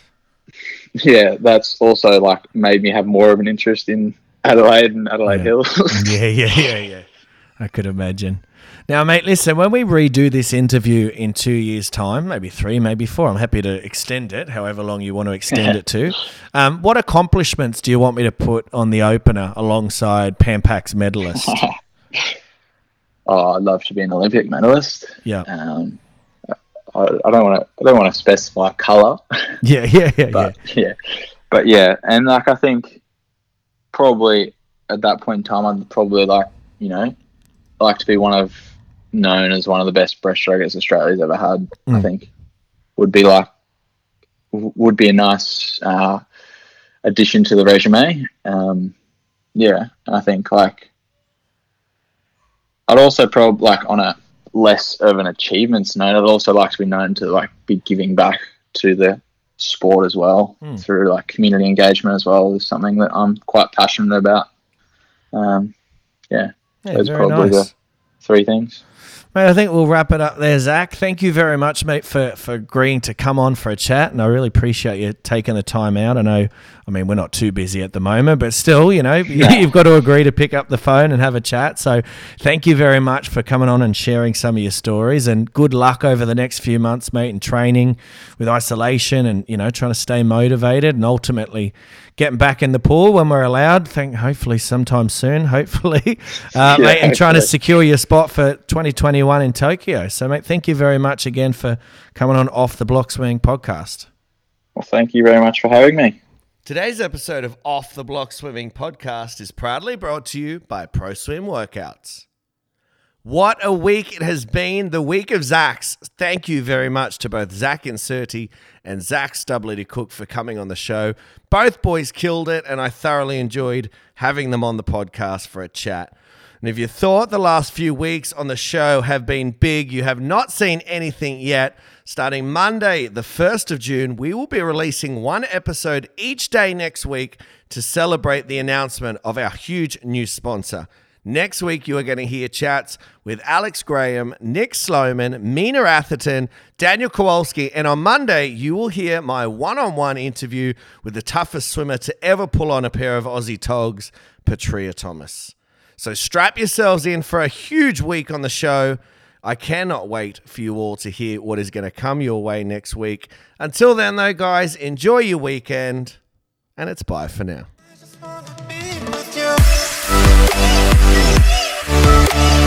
Speaker 5: yeah, that's also like made me have more of an interest in Adelaide and Adelaide
Speaker 6: Yeah.
Speaker 5: Hills.
Speaker 6: Yeah, yeah, yeah, yeah. I could imagine. Now, mate, listen, when we redo this interview in two years' time, maybe three, maybe four, I'm happy to extend it, however long you want to extend it to. Um, what accomplishments do you want me to put on the opener alongside Pan Pacs medalist?
Speaker 5: oh, I'd love to be an Olympic medalist.
Speaker 6: Yeah.
Speaker 5: Um, I, I don't want to. I don't want to specify color,
Speaker 6: Yeah, yeah, yeah,
Speaker 5: but yeah. but yeah, and like I think probably at that point in time, I'd probably like you know like to be one of known as one of the best breaststrokers Australia's ever had. I think would be like would be a nice uh, addition to the resume. Um, yeah, and I think like I'd also probably like on a less of an achievements note, I'd also like to be known to like be giving back to the sport as well through like community engagement as well is something that I'm quite passionate about. Um, yeah,
Speaker 6: Yeah,
Speaker 5: those
Speaker 6: very
Speaker 5: probably
Speaker 6: nice.
Speaker 5: the three things.
Speaker 6: Mate, I think we'll wrap it up there, Zac. Thank you very much, mate, for, for agreeing to come on for a chat. And I really appreciate you taking the time out. I know, I mean, we're not too busy at the moment, but still, you know, you've got to agree to pick up the phone and have a chat. So thank you very much for coming on and sharing some of your stories. And good luck over the next few months, mate, in training with isolation and, you know, trying to stay motivated and ultimately getting back in the pool when we're allowed. Think hopefully sometime soon, hopefully, uh,
Speaker 5: Yeah,
Speaker 6: mate, and trying to secure your spot for 2021 in Tokyo. So, mate, thank you very much again for coming on Off the Block Swing podcast.
Speaker 5: Well, thank you very much for having me.
Speaker 1: Today's episode of Off the Block Swimming Podcast is proudly brought to you by Pro Swim Workouts. What a week it has been, the week of Zac's. Thank you very much to both Zac Incerti and Zac Stubblety Cook for coming on the show. Both boys killed it, and I thoroughly enjoyed having them on the podcast for a chat. And if you thought the last few weeks on the show have been big, you have not seen anything yet. Starting Monday, the 1st of June, we will be releasing one episode each day next week to celebrate the announcement of our huge new sponsor. Next week, you are going to hear chats with Alex Graham, Nick Sloman, Minna Atherton, Daniel Kowalski, and on Monday, you will hear my one on one interview with the toughest swimmer to ever pull on a pair of Aussie togs, Petria Thomas. So strap yourselves in for a huge week on the show. I cannot wait for you all to hear what is going to come your way next week. Until then, though, guys, enjoy your weekend, and it's bye for now. Yeah.